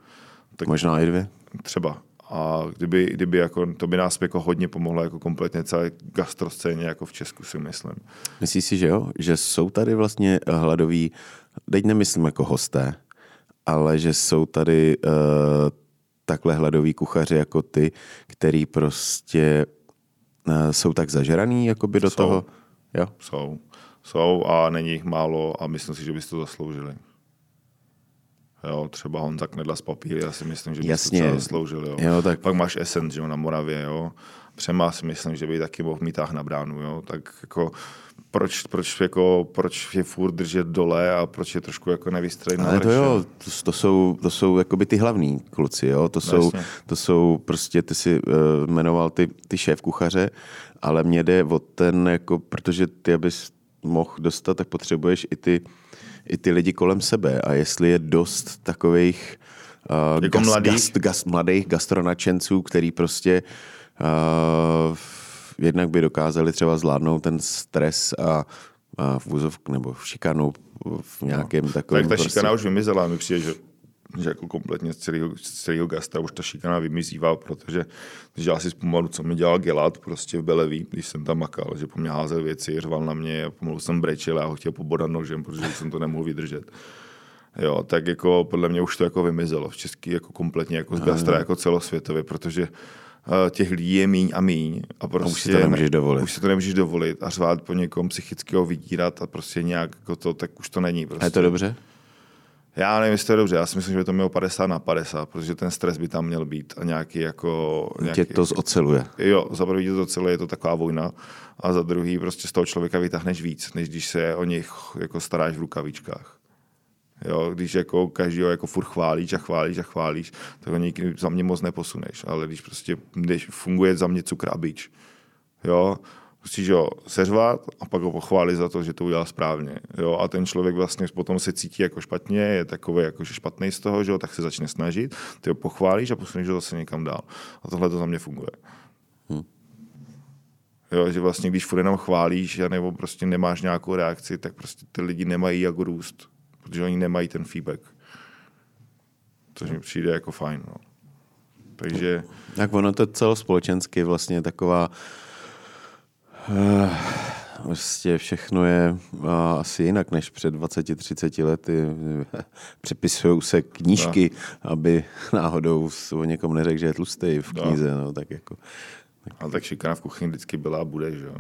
Tak Možná i dvě. třeba. A kdyby, kdyby jako, to by nás jako hodně pomohlo jako kompletně celé gastroscéně jako v Česku si myslím. Myslíš si, že jo? Že jsou tady vlastně hladoví, teď nemyslím jako hosté, ale že jsou tady uh, takhle hladoví kuchaři jako ty, který prostě uh, jsou tak zažraný jakoby do Jsou. toho. Jo? Jsou. Jsou a není jich málo a myslím si, že byste to zasloužili. Jo, třeba Honza Knedla z papíry, já si myslím, že by Jasně. to třeba zasloužil. Jo. Jo, tak- Pak máš Essence že jo, na Moravě, jo. Přema si myslím, že by taky mohl mít na bránu, jo. Tak jako proč, proč, jako, proč je furt držet dole a proč je trošku jako nevystřelit Ale to jo, to, to jsou, to jsou jakoby ty hlavní kluci, jo? To, jsou, jasně. to jsou prostě, ty si uh, jmenoval ty, ty šéf kuchaře, ale mě jde o ten, jako, protože ty, abys mohl dostat, tak potřebuješ i ty, i ty lidi kolem sebe a jestli je dost takových uh, Jako mladých? gast, gast, mladých gastronačenců, který prostě uh, jednak by dokázali třeba zvládnout ten stres a, a v vůzovku nebo v šikanu v nějakém takovém Tak ta prostě- šikana už vymizela, mi přijde, že že jako kompletně z celého, z celého gastra už ta šikana vymizívala, protože když já si vzpomínám, co mi dělal Gelat prostě v Beleví, když jsem tam makal, že po mě házel věci, řval na mě a pomalu jsem brečel a já ho chtěl pobodat nožem, protože jsem to nemohl vydržet. Jo, tak jako podle mě už to jako vymizelo v český jako kompletně jako z gastra, jako celosvětově, protože těch lidí je míň a míň. A, prostě a už si to nemůžeš dovolit. Už si to nemůžeš dovolit a řvát po někom psychického vydírat a prostě nějak jako to, tak už to není. Prostě. A je to dobře? Já nevím, jestli to je dobře, já si myslím, že by to mělo 50 na 50, protože ten stres by tam měl být a nějaký jako... Nějaký, Tě to zoceluje. Jo, za prvý to zoceluje, je to taková vojna a za druhý prostě z toho člověka vytáhneš víc, než když se o nich jako staráš v rukavičkách. Jo, když jako každýho jako furt chválíš a chválíš a chválíš, tak ho nikdy za mě moc neposuneš. Ale když prostě když funguje za mě cukr a bič, jo, musíš ho seřvat a pak ho pochválit za to, že to udělal správně. Jo? A ten člověk vlastně potom se cítí jako špatně, je takový jako že špatný z toho, že jo? tak se začne snažit, ty ho pochválíš a posuneš ho zase někam dál. A tohle to za mě funguje. Hmm. Jo, že vlastně když furt jenom chválíš nebo prostě nemáš nějakou reakci, tak prostě ty lidi nemají jak růst, protože oni nemají ten feedback. Což mi přijde jako fajn. No. Takže... Tak ono to celospolečensky vlastně taková Uh, vlastně všechno je uh, asi jinak než před 20-30 lety. Přepisují se knížky, no. aby náhodou o někom neřekl, že je tlustý v knize. No. No, tak jako, tak... Ale tak šikana v kuchyni vždycky byla a bude, že jo?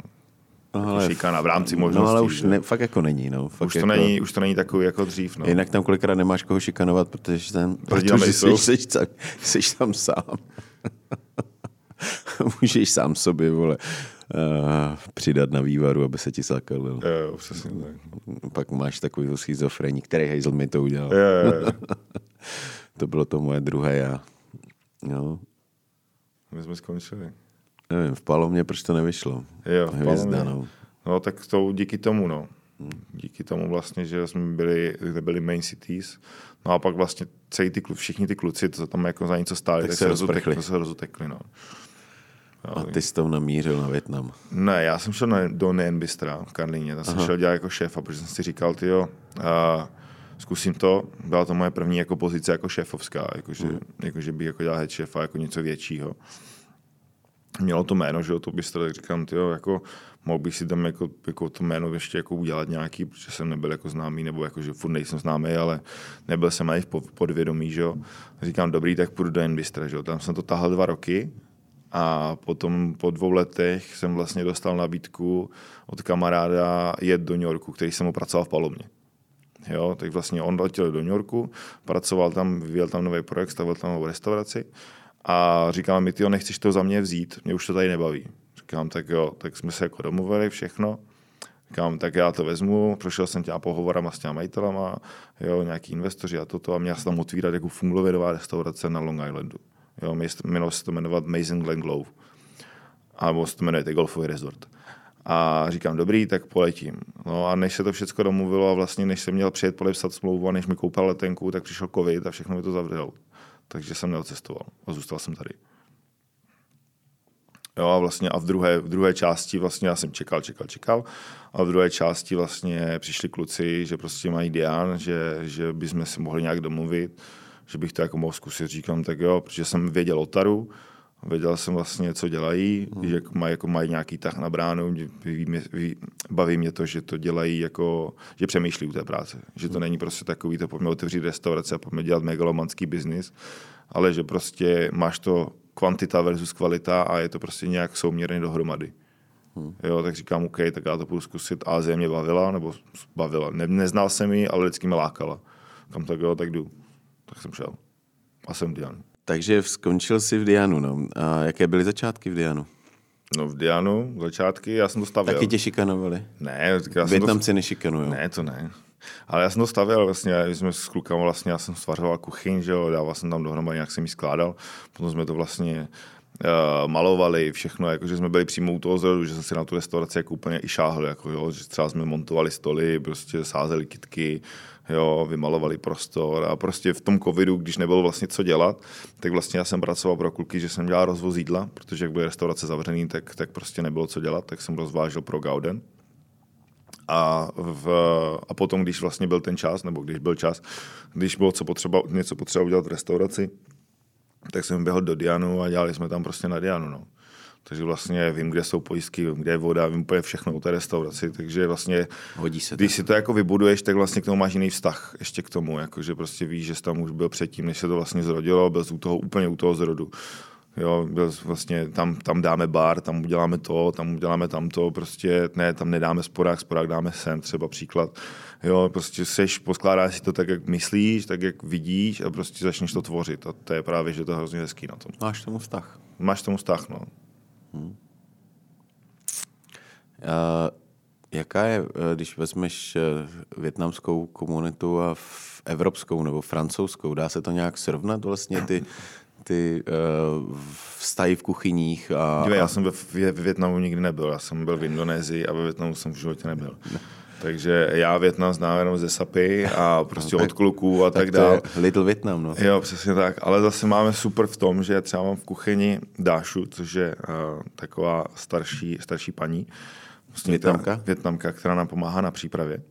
No, ale, šikana v rámci možností. No ale už ne, fakt jako není. No. Fakt už, to jako, není, už to není takový jako dřív. No. Jinak tam kolikrát nemáš koho šikanovat, protože tam, protože jsi, jsi, jsi, jsi tam sám. Můžeš sám sobě, vole, uh, přidat na vývaru, aby se ti zakalil. Jo, přesně tak. Pak máš takový schizofrení, který Hazel mi to udělal. Jo, jo, jo. to bylo to moje druhé já. No. My jsme skončili. Nevím, v Palomě proč to nevyšlo? Jo, v Hvězda, no. no. tak to díky tomu, no. Díky tomu vlastně, že jsme byli, byli main cities, no a pak vlastně celý ty, všichni ty kluci, co tam jako za něco stáli, tak, tak se, rozutekli. se rozutekli, no. A ty jsi tam namířil na Větnam? Ne, já jsem šel na, do Nien Bystra v Karlíně, tam jsem šel dělat jako šéfa, protože jsem si říkal, ty jo, zkusím to, byla to moje první jako pozice jako šéfovská, jakože, mm. jakože bych jako dělal head šéfa jako něco většího. Mělo to jméno, že jo, to bystro, tak říkám, ty jako mohl bych si tam jako, jako to jméno ještě jako udělat nějaký, protože jsem nebyl jako známý, nebo jako, že furt nejsem známý, ale nebyl jsem ani v podvědomí, že jo. Říkám, dobrý, tak půjdu do Enbystra, že jo. Tam jsem to tahal dva roky, a potom po dvou letech jsem vlastně dostal nabídku od kamaráda jet do New Yorku, který jsem mu pracoval v Palomě. Jo, tak vlastně on letěl do New Yorku, pracoval tam, vyvíjel tam nový projekt, stavil tam novou restauraci a říkal mi, ty nechceš to za mě vzít, mě už to tady nebaví. Říkám, tak jo, tak jsme se jako domluvili všechno. Říkám, tak já to vezmu, prošel jsem těma pohovorama s těma majitelama, jo, nějaký investoři a toto a měl jsem tam otvírat jako fungovědová restaurace na Long Islandu. Jo, mělo se to jmenovat Mason Glen Glove. A se to jmenuje Golfový resort. A říkám, dobrý, tak poletím. No a než se to všechno domluvilo a vlastně než jsem měl přijet podepsat smlouvu a než mi koupil letenku, tak přišel covid a všechno mi to zavřelo. Takže jsem neodcestoval a zůstal jsem tady. Jo, a vlastně a v druhé, v druhé části vlastně já jsem čekal, čekal, čekal a v druhé části vlastně přišli kluci, že prostě mají Dian, že, že bychom si mohli nějak domluvit že bych to jako mohl zkusit. Říkám, tak jo, protože jsem věděl o Taru, věděl jsem vlastně, co dělají, hmm. že mají, jako mají nějaký tah na bránu, ví, ví, baví mě to, že to dělají jako, že přemýšlí u té práce, že to hmm. není prostě takový, to pojďme otevřít restaurace a pojďme dělat megalomanský biznis, ale že prostě máš to kvantita versus kvalita a je to prostě nějak souměrně dohromady. Hmm. Jo, tak říkám, OK, tak já to budu zkusit. Azie mě bavila, nebo bavila. Ne, neznal jsem ji, ale vždycky mě lákala. Kam tak jo, tak jdu tak jsem šel. A jsem Dianu. Takže skončil jsi v Dianu, no. A jaké byly začátky v Dianu? No v Dianu, začátky, já jsem to stavěl. Taky tě šikanovali? Ne. Já Větnamci to... nešikanují. Ne, to ne. Ale já jsem to stavěl vlastně, jsme s klukama vlastně, já jsem stvařoval kuchyň, že jo, dával jsem tam dohromady, nějak jsem ji skládal, potom jsme to vlastně uh, malovali, všechno, jakože jsme byli přímo u toho zrodu, že jsem si na tu restauraci jako úplně i šáhl, jako jo, že třeba jsme montovali stoly, prostě sázeli kitky, jo, vymalovali prostor a prostě v tom covidu, když nebylo vlastně co dělat, tak vlastně já jsem pracoval pro kluky, že jsem dělal rozvoz jídla, protože jak byly restaurace zavřený, tak, tak prostě nebylo co dělat, tak jsem rozvážel pro Gauden. A, v, a potom, když vlastně byl ten čas, nebo když byl čas, když bylo co potřeba, něco potřeba udělat v restauraci, tak jsem běhl do Dianu a dělali jsme tam prostě na Dianu. No. Takže vlastně vím, kde jsou pojistky, vím, kde je voda, vím úplně všechno o té restauraci, takže vlastně, Hodí se když si to jako vybuduješ, tak vlastně k tomu máš jiný vztah ještě k tomu, jako že prostě víš, že jsi tam už byl předtím, než se to vlastně zrodilo, byl jsi u toho úplně u toho zrodu. Jo, byl vlastně, tam, tam dáme bar, tam uděláme to, tam uděláme tamto, prostě ne, tam nedáme sporák, sporák dáme sem, třeba příklad. Jo, prostě seš, poskládáš si to tak, jak myslíš, tak, jak vidíš a prostě začneš to tvořit a to je právě, že to je hrozně hezký na tom. Máš tomu vztah. Máš tomu vztah, no. A jaká je, eh, když vezmeš eh, větnamskou komunitu a v evropskou nebo francouzskou, dá se to nějak srovnat vlastně ty, ty uh, vztahy v kuchyních a, Dívej, já jsem ve, ve Větnamu nikdy nebyl, já jsem byl v Indonésii a ve Větnamu jsem v životě nebyl. Takže já Větnam znám jenom ze sapy a prostě No, tak- od kluků a tak, tak dále. Little Vietnam, no. Jo, přesně tak. Ale zase máme super v tom, že třeba mám v kuchyni Dášu, což je uh, taková starší, starší paní. Vlastně Větnamka? Větnamka, která nám pomáhá na přípravě.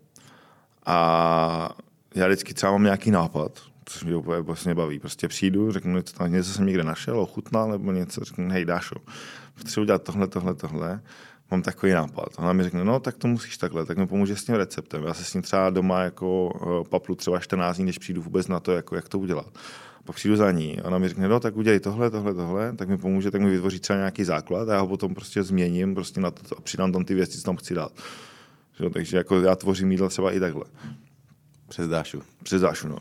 A já vždycky třeba mám nějaký nápad, což mě úplně vlastně baví. Prostě přijdu, řeknu, něco, tam, něco jsem někde našel, ochutnal, nebo něco, řeknu, hej Dášo, potřebuji dělat tohle, tohle, tohle mám takový nápad. Ona mi řekne, no tak to musíš takhle, tak mi pomůže s tím receptem. Já se s ním třeba doma jako uh, paplu třeba 14 dní, než přijdu vůbec na to, jako, jak to udělat. Pak přijdu za ní, ona mi řekne, no tak udělej tohle, tohle, tohle, tak mi pomůže, tak mi vytvoří třeba nějaký základ a já ho potom prostě změním prostě na to a přidám tam ty věci, co tam chci dát. Že jo, takže jako já tvořím jídlo třeba i takhle. Přes Dášu. Přes Dášu, no.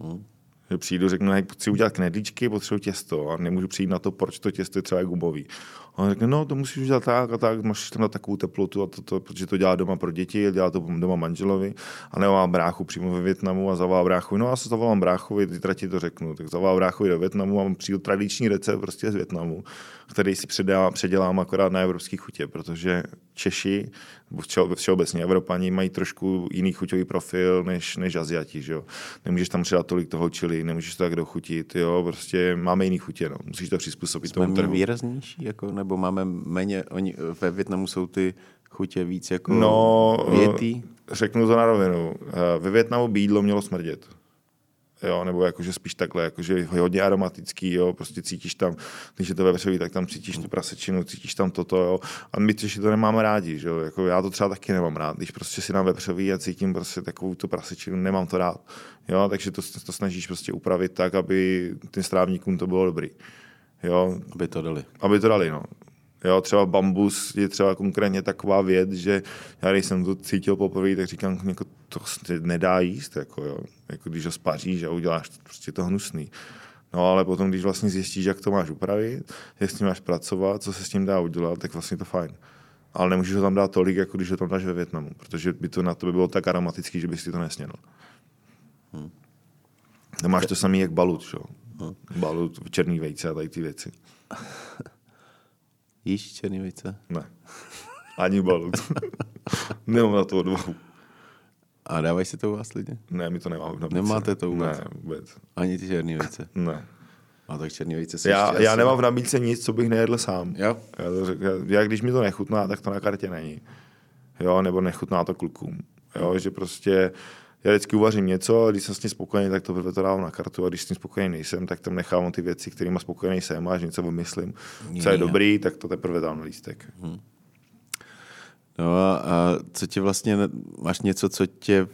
Že přijdu, řeknu, hej, chci udělat knedlíčky, potřebuji těsto a nemůžu přijít na to, proč to těsto je třeba gumový. A on řekne, no to musíš udělat tak a tak, máš tam na takovou teplotu a to, to, protože to dělá doma pro děti, dělá to doma manželovi a nebo mám bráchu přímo ve Větnamu a zavolá bráchu, no já se zavolám bráchovi, zítra ti to řeknu, tak zavolám bráchovi do Větnamu a mám přijdu tradiční recept prostě z Větnamu, který si předá, předělám akorát na evropský chutě, protože Češi, všeobecně Evropani mají trošku jiný chuťový profil než, než Aziati, že jo. Nemůžeš tam přidat tolik toho čili, nemůžeš to tak dochutit, jo, prostě máme jiný chutě, no. Musíš to přizpůsobit Jsme tomu trhu. výraznější, jako, nebo máme méně, oni, ve Větnamu jsou ty chutě víc jako No, větý. řeknu to na rovinu. Eh, Ve Větnamu by jídlo mělo smrdět. Jo, nebo jakože spíš takhle, jakože je hodně aromatický, jo, prostě cítíš tam, když je to vepřový, tak tam cítíš tu prasečinu, cítíš tam toto, jo. A my Češi to nemáme rádi, že jo, jako já to třeba taky nemám rád, když prostě si dám vepřový a cítím prostě takovou tu prasečinu, nemám to rád, jo, takže to, to snažíš prostě upravit tak, aby tím strávníkům to bylo dobrý, jo, Aby to dali. aby to dali, no. Jo, třeba bambus je třeba konkrétně taková věc, že já když jsem to cítil poprvé, tak říkám, jako, to se nedá jíst, jako, jo. jako když ho spaříš a uděláš to, prostě to hnusný. No ale potom, když vlastně zjistíš, jak to máš upravit, jak s tím máš pracovat, co se s tím dá udělat, tak vlastně to fajn. Ale nemůžeš ho tam dát tolik, jako když ho tam dáš ve Větnamu, protože by to na to by bylo tak aromatický, že bys si to nesněl. Hmm. No máš to samý jak balut, jo. Balut, černý vejce a tady ty věci. Jíš černý vejce? Ne. Ani balut. Nemám na to odvahu. A dávají si to u vás lidi? Ne, my to nemáme nabídce. Nemáte to vůbec? Ne, vůbec. Ani ty černý vejce. Ne. A tak černý vejce jsou Já, já asi- nemám v nabídce nic, co bych nejedl sám. Jo? Já, to řek, já, já, když mi to nechutná, tak to na kartě není. Jo, nebo nechutná to klukům. Jo, že prostě já vždycky uvařím něco, a když jsem s tím spokojený, tak to prvé to dávám na kartu. A když s tím spokojený nejsem, tak tam nechávám ty věci, kterými spokojený jsem. A až něco vymyslím, co je dobrý, tak to teprve dám na lístek. No a, a co tě vlastně, máš něco, co tě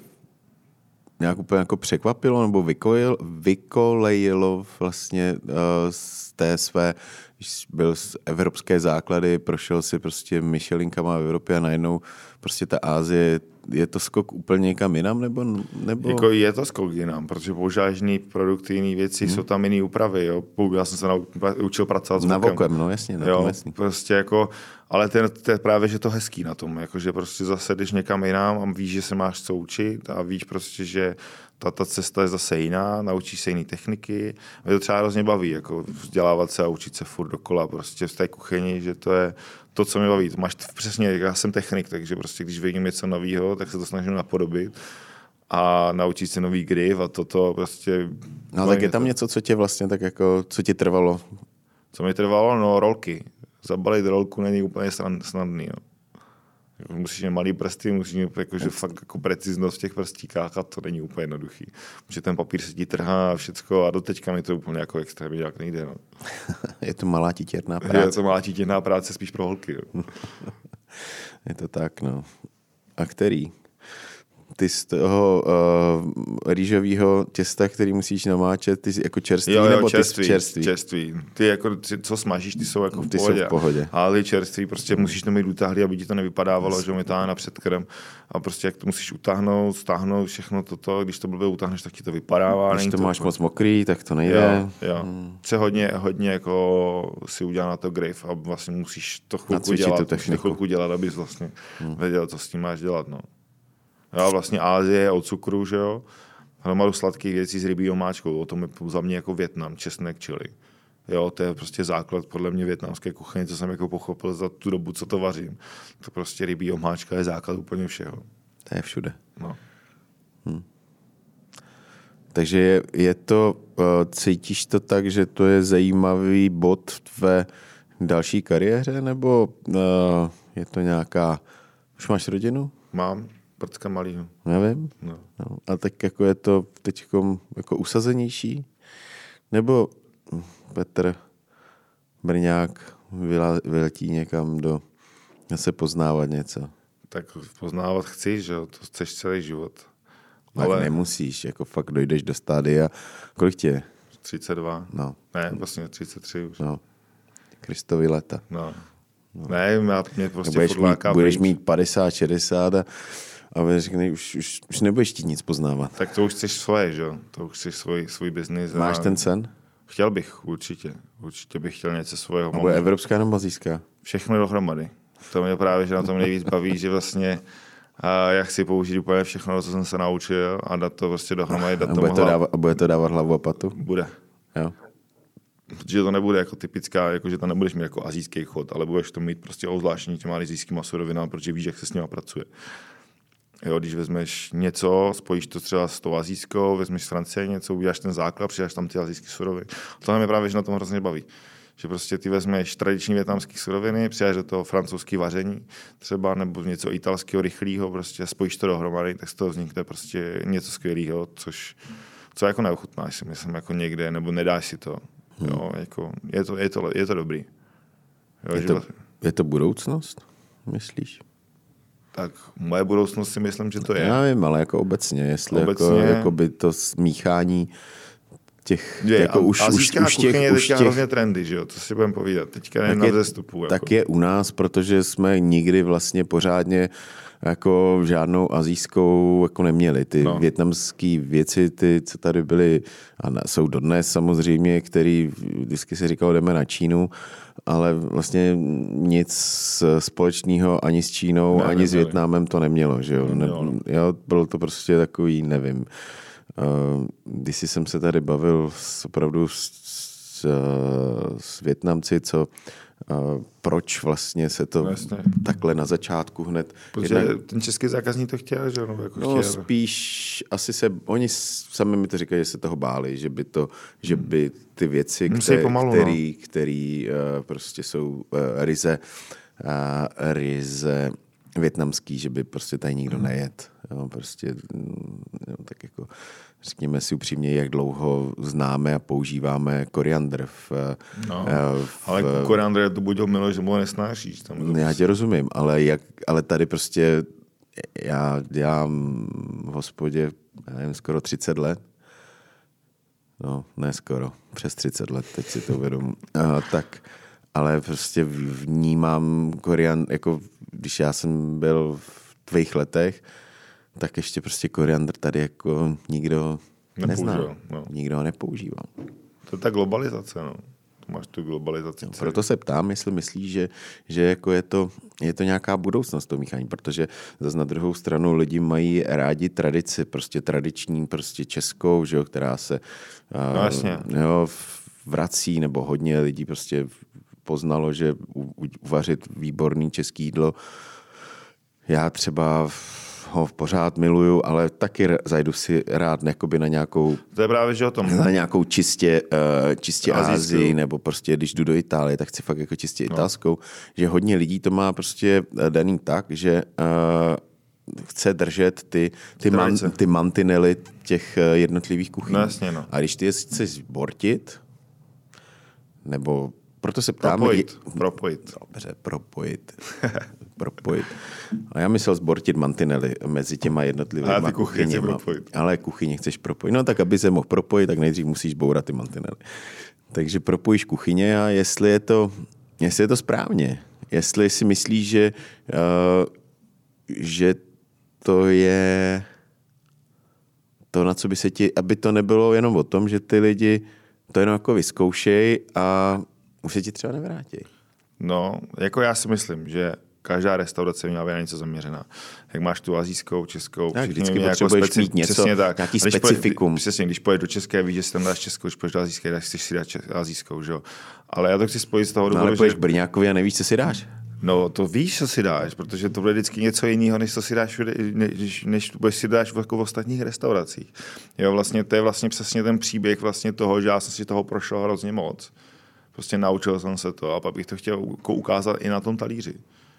nějak úplně jako překvapilo nebo vykojil, vykolejilo vlastně uh, z té své, když byl z evropské základy, prošel si prostě Michelinkama v Evropě a najednou prostě ta Ázie, je to skok úplně někam jinam nebo, nebo... Jako je to skok jinam, protože používáš jiný produkty, jiné věci, hmm. jsou tam jiné úpravy. Jo. Já jsem se nau- učil pracovat s na vokem. no jasně, na Jo, jasný. prostě jako, ale ten, to je právě, že to hezký na tom, jako, že prostě zase jdeš někam jinam a víš, že se máš co učit a víš prostě, že ta, ta cesta je zase jiná, naučíš se jiné techniky. Mě to třeba hrozně baví, jako vzdělávat se a učit se furt dokola prostě v té kuchyni, že to je to, co mě baví. To máš přesně, já jsem technik, takže prostě když vidím něco nového, tak se to snažím napodobit a naučit se nový grip a toto prostě... No tak je tam to. něco, co tě vlastně tak jako, co ti trvalo Co mi trvalo? No, rolky. Zabalit rolku není úplně snadný. No. Jako musíš mít malý prsty, musíš mít jakože fakt jako preciznost v těch prstíkách a to není úplně jednoduchý. Protože ten papír se ti trhá a všecko a do teďka mi to úplně jako extrémně nějak nejde. No. je to malá titěrná práce. Je to malá titěrná práce spíš pro holky. Jo. je to tak, no. A který? Ty z toho uh, rýžového těsta, který musíš namáčet, ty jako čerstvý, jo, jo, nebo čerstvý, ty čerstvý? čerstvý. Ty jako, ty, co smažíš, ty jsou jako v ty pohodě. Jsou v pohodě. Ale čerstvý, prostě musíš to mít utáhlý, aby ti to nevypadávalo, že mi táhne na předkrm. A prostě jak to musíš utáhnout, stáhnout všechno toto, když to blbě utáhneš, tak ti to vypadává. Když to, to máš moc mokrý, tak to nejde. Jo, jo. Hmm. Se hodně, hodně jako si udělal na to grave a vlastně musíš to chvilku Nacvičit dělat, tu techniku. chvilku dělat, abys vlastně hmm. věděl, co s tím máš dělat. No. Jo, vlastně Ázie je o cukru, že jo. Hromadu sladkých věcí s rybí omáčkou. O tom je za mě jako Větnam, česnek, čili. Jo, to je prostě základ podle mě větnamské kuchyně, co jsem jako pochopil za tu dobu, co to vařím. To prostě rybí omáčka je základ úplně všeho. To je všude. No. Hm. Takže je, je to, uh, cítíš to tak, že to je zajímavý bod v tvé další kariéře, nebo uh, je to nějaká, už máš rodinu? Mám, prcka malýho. Nevím. No. No. A tak jako je to teď jako usazenější? Nebo Petr Brňák vyletí někam do se poznávat něco? Tak poznávat chci, že jo, to chceš celý život. Tak Ale nemusíš, jako fakt dojdeš do stádia. Kolik tě je? 32. No. Ne, vlastně 33 už. No. Kristovi leta. No. no. Ne, mě prostě budeš mít, budeš mít 50, 60 a a řekne, už, už, už nebudeš chtít nic poznávat. Tak to už chceš svoje, že jo? To už chceš svůj, svůj biznis. Máš a... ten sen? Chtěl bych, určitě. Určitě bych chtěl něco svého. Nebo evropská nebo azijská? Všechno dohromady. To mě právě, že na tom nejvíc baví, že vlastně a já chci použít úplně všechno, co jsem se naučil a dát to prostě dohromady. Dát a, bude to dávat, a bude to dávat hlavu a patu? Bude. Jo. Protože to nebude jako typická, jako že to nebudeš mít jako azijský chod, ale budeš to mít prostě ozvláštní těma azijskýma surovinami, protože víš, jak se s nimi pracuje. Jo, když vezmeš něco, spojíš to třeba s tou azijskou, vezmeš z Francie něco, uděláš ten základ, přidáš tam ty azijské suroviny. To mě právě, že na tom hrozně baví. Že prostě ty vezmeš tradiční větnamské suroviny, přidáš do toho francouzské vaření třeba, nebo něco italského, rychlého, prostě spojíš to dohromady, tak z toho vznikne prostě něco skvělého, což co jako neochutnáš si myslím jako někde, nebo nedáš si to. Hmm. Jo, jako, je, to, je, to, je to dobrý. Jo, je, to, je to budoucnost, myslíš? Tak moje budoucnost si myslím, že to je. Já vím, ale jako obecně, jestli jako- obecně... Jako, jako by to smíchání těch, je, jako a, už, už, už, už těch, je už těch, hrozně trendy, že jo, to si budeme povídat, teďka je na vzestupu. Jako. Tak je u nás, protože jsme nikdy vlastně pořádně jako žádnou azijskou jako neměli. Ty no. větnamské věci, ty, co tady byly, a jsou dodnes samozřejmě, který vždycky se říkalo, jdeme na Čínu, ale vlastně nic společného ani s Čínou, ne, ani neměli. s Větnamem to nemělo. Že jo? Nemělo. Ne, jo, bylo to prostě takový, nevím. Uh, když jsem se tady bavil s, opravdu s, s, s Větnamci, co Uh, proč vlastně se to vlastně. takhle na začátku hned... Protože jednak, ten český zákazník to chtěl, že no, jako no chtěl. spíš asi se, oni sami mi to říkají, že se toho báli, že by to, že by ty věci, které, pomalu, který, no. který uh, prostě jsou uh, ryze, uh, ryze větnamský, že by prostě tady nikdo hmm. nejet. Jo, prostě, jo, tak jako řekněme si upřímně, jak dlouho známe a používáme koriandr v, no, eh, v Ale koriandr je to buď milo, že mu nesnášíš. Tam já tě rozumím, ale, jak, ale tady prostě já dělám v hospodě, já nevím, skoro 30 let. No, ne skoro, přes 30 let, teď si to uvědomu. tak, ale prostě vnímám koriandr, jako když já jsem byl v tvých letech, tak ještě prostě koriandr tady jako nikdo nezná. No. Nikdo ho nepoužívá. To je ta globalizace, no. Máš tu globalizaci. No, proto se ptám, jestli myslíš, že, že jako je, to, je to nějaká budoucnost to míchání, protože zase na druhou stranu lidi mají rádi tradici, prostě tradiční, prostě českou, že jo, která se no, jasně. jo, vrací, nebo hodně lidí prostě poznalo, že uvařit výborný český jídlo. Já třeba ho pořád miluju, ale taky zajdu si rád jakoby na nějakou To je právě, že o tom. na nějakou čistě, uh, čistě. Asii, nebo prostě když jdu do Itálie, tak chci fakt jako čistě italskou, že hodně lidí to má prostě eh, daný tak, že uh, chce držet ty, ty, man, ty mantinely těch eh, jednotlivých kuchyní. No jasně, no. A když ty je chceš zbortit, nebo proto se ptám, Propojit. Propojit. Dobře, propojit. propojit. A já myslel zbortit mantinely mezi těma jednotlivými A ty kuchyně propojit. Ale kuchyně chceš propojit. No tak, aby se mohl propojit, tak nejdřív musíš bourat ty mantinely. Takže propojíš kuchyně a jestli je to, jestli je to správně, jestli si myslíš, že, uh, že to je to, na co by se ti, aby to nebylo jenom o tom, že ty lidi to jenom jako vyzkoušej a už se ti třeba nevrátí. No, jako já si myslím, že každá restaurace měla být na něco zaměřená. Jak máš tu azijskou, českou, Tak, vždycky měli potřebuješ mít něco, přesně tak. nějaký když specifikum. Poje, přesně, když poješ do české, víš, že si tam dáš českou, když poješ do azijské, tak chceš si dát azijskou, že jo. Ale já to chci spojit z toho No, důvodu, ale poješ že... Brňákovi a nevíš, co si dáš. No, to víš, co si dáš, protože to bude vždycky něco jiného, než co si dáš, než, než si dáš jako v ostatních restauracích. Jo, vlastně to je vlastně přesně ten příběh vlastně toho, že já jsem si toho prošel hrozně moc. Prostě naučil jsem se to a pak bych to chtěl jako ukázat i na tom talíři.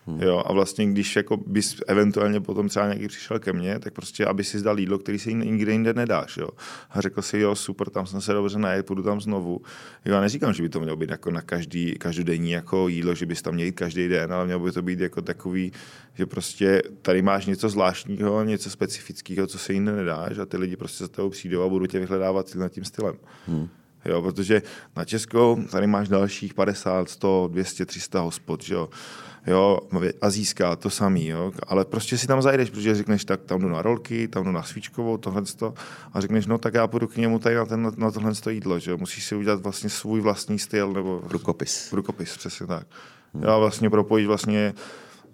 Hmm. Jo, a vlastně, když jako bys eventuálně potom třeba někdy přišel ke mně, tak prostě, aby si zdal jídlo, který si nikde jinde nedáš. Jo. A řekl si, jo, super, tam jsem se dobře najet, půjdu tam znovu. Jo, já neříkám, že by to mělo být jako na každý, každodenní jako jídlo, že bys tam měl jít každý den, ale mělo by to být jako takový, že prostě tady máš něco zvláštního, něco specifického, co se jinde nedáš a ty lidi prostě za tebou přijdou a budou tě vyhledávat tím stylem. Hmm. Jo, protože na Českou tady máš dalších 50, 100, 200, 300 hospod, že jo. Jo, azijská, to samý, jo. Ale prostě si tam zajdeš, protože řekneš, tak tam jdu na rolky, tam jdu na svíčkovou, tohle a řekneš, no tak já půjdu k němu tady na, ten, na tohle jídlo, že jo. Musíš si udělat vlastně svůj vlastní styl, nebo Rukopis. Rukopis, přesně tak. Hmm. Já vlastně propojit vlastně,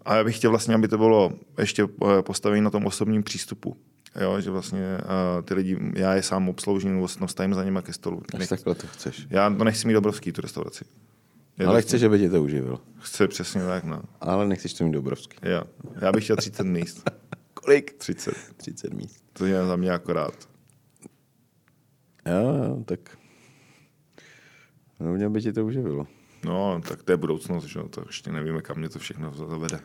a já bych chtěl vlastně, aby to bylo ještě eh, postavení na tom osobním přístupu. Jo, že vlastně uh, ty lidi, já je sám obsloužím, vlastně stavím za nima ke stolu. Až takhle to chceš. Já to nechci mít obrovský, tu restauraci. Je Ale chceš, aby tě to uživilo. Chci přesně tak, no. Ale nechceš to mít dobrovský. Já, já bych chtěl 30 míst. Kolik? 30. 30 míst. To je za mě akorát. Jo, jo, tak... No, mě by ti to uživilo. No, tak to je budoucnost, že jo, to ještě nevíme, kam mě to všechno zavede.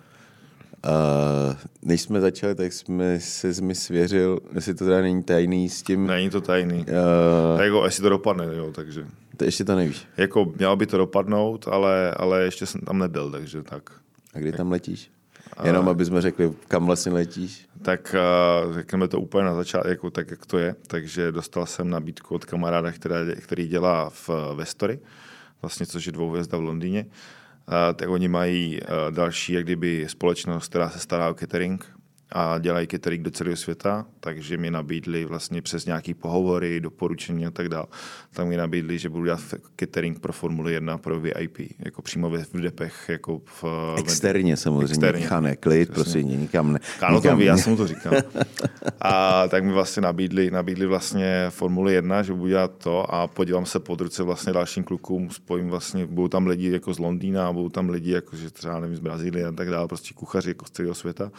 Uh, než jsme začali, tak jsme se mi svěřil, jestli to teda není tajný s tím... Není to tajný. Uh, Tak jako, jestli to dopadne, jo, takže. to ještě to nevíš. Jako, mělo by to dopadnout, ale, ale ještě jsem tam nebyl, takže tak. A kdy tam letíš? Jenom aby jsme řekli, kam vlastně letíš. Tak uh, řekneme to úplně na začátku, jako, tak jak to je. Takže dostal jsem nabídku od kamaráda, které, který dělá v uh, Vestory, vlastně což je dvouhvězda v Londýně. Uh, tak oni mají uh, další, jak kdyby společnost, která se stará o catering a dělají catering do celého světa, takže mi nabídli vlastně přes nějaký pohovory, doporučení a tak dále. Tam mi nabídli, že budu dělat catering pro Formuli 1 pro VIP, jako přímo ve v depech, jako v... Externě samozřejmě, Externě. Chane, klid, prostě nikam ne. Káno to nikam ví, já jsem mu to říkal. A tak mi vlastně nabídli, nabídli vlastně Formuli 1, že budu dělat to a podívám se pod ruce vlastně dalším klukům, spojím vlastně, budou tam lidi jako z Londýna, budou tam lidi jako, že třeba nevím, z Brazílie a tak dále, prostě kuchaři jako z celého světa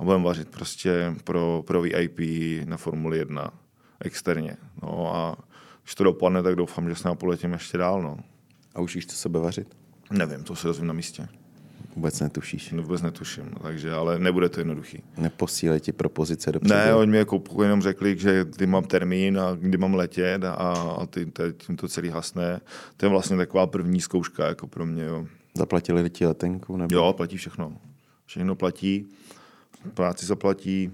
a budeme vařit prostě pro, pro VIP na Formuli 1 externě. No a když to dopadne, tak doufám, že s námi poletím ještě dál, no. A už co sebe vařit? Nevím, to se dozvím na místě. Vůbec netušíš. Vůbec netuším, takže, ale nebude to jednoduchý. Neposílej ti propozice dopředu. Ne, oni mi jako jenom řekli, že kdy mám termín a kdy mám letět a, a ty, te- tím to celý hasne. To je vlastně taková první zkouška jako pro mě. Jo, Zaplatili ti letenku? Nebo? jo platí všechno. Všechno platí, práci zaplatí,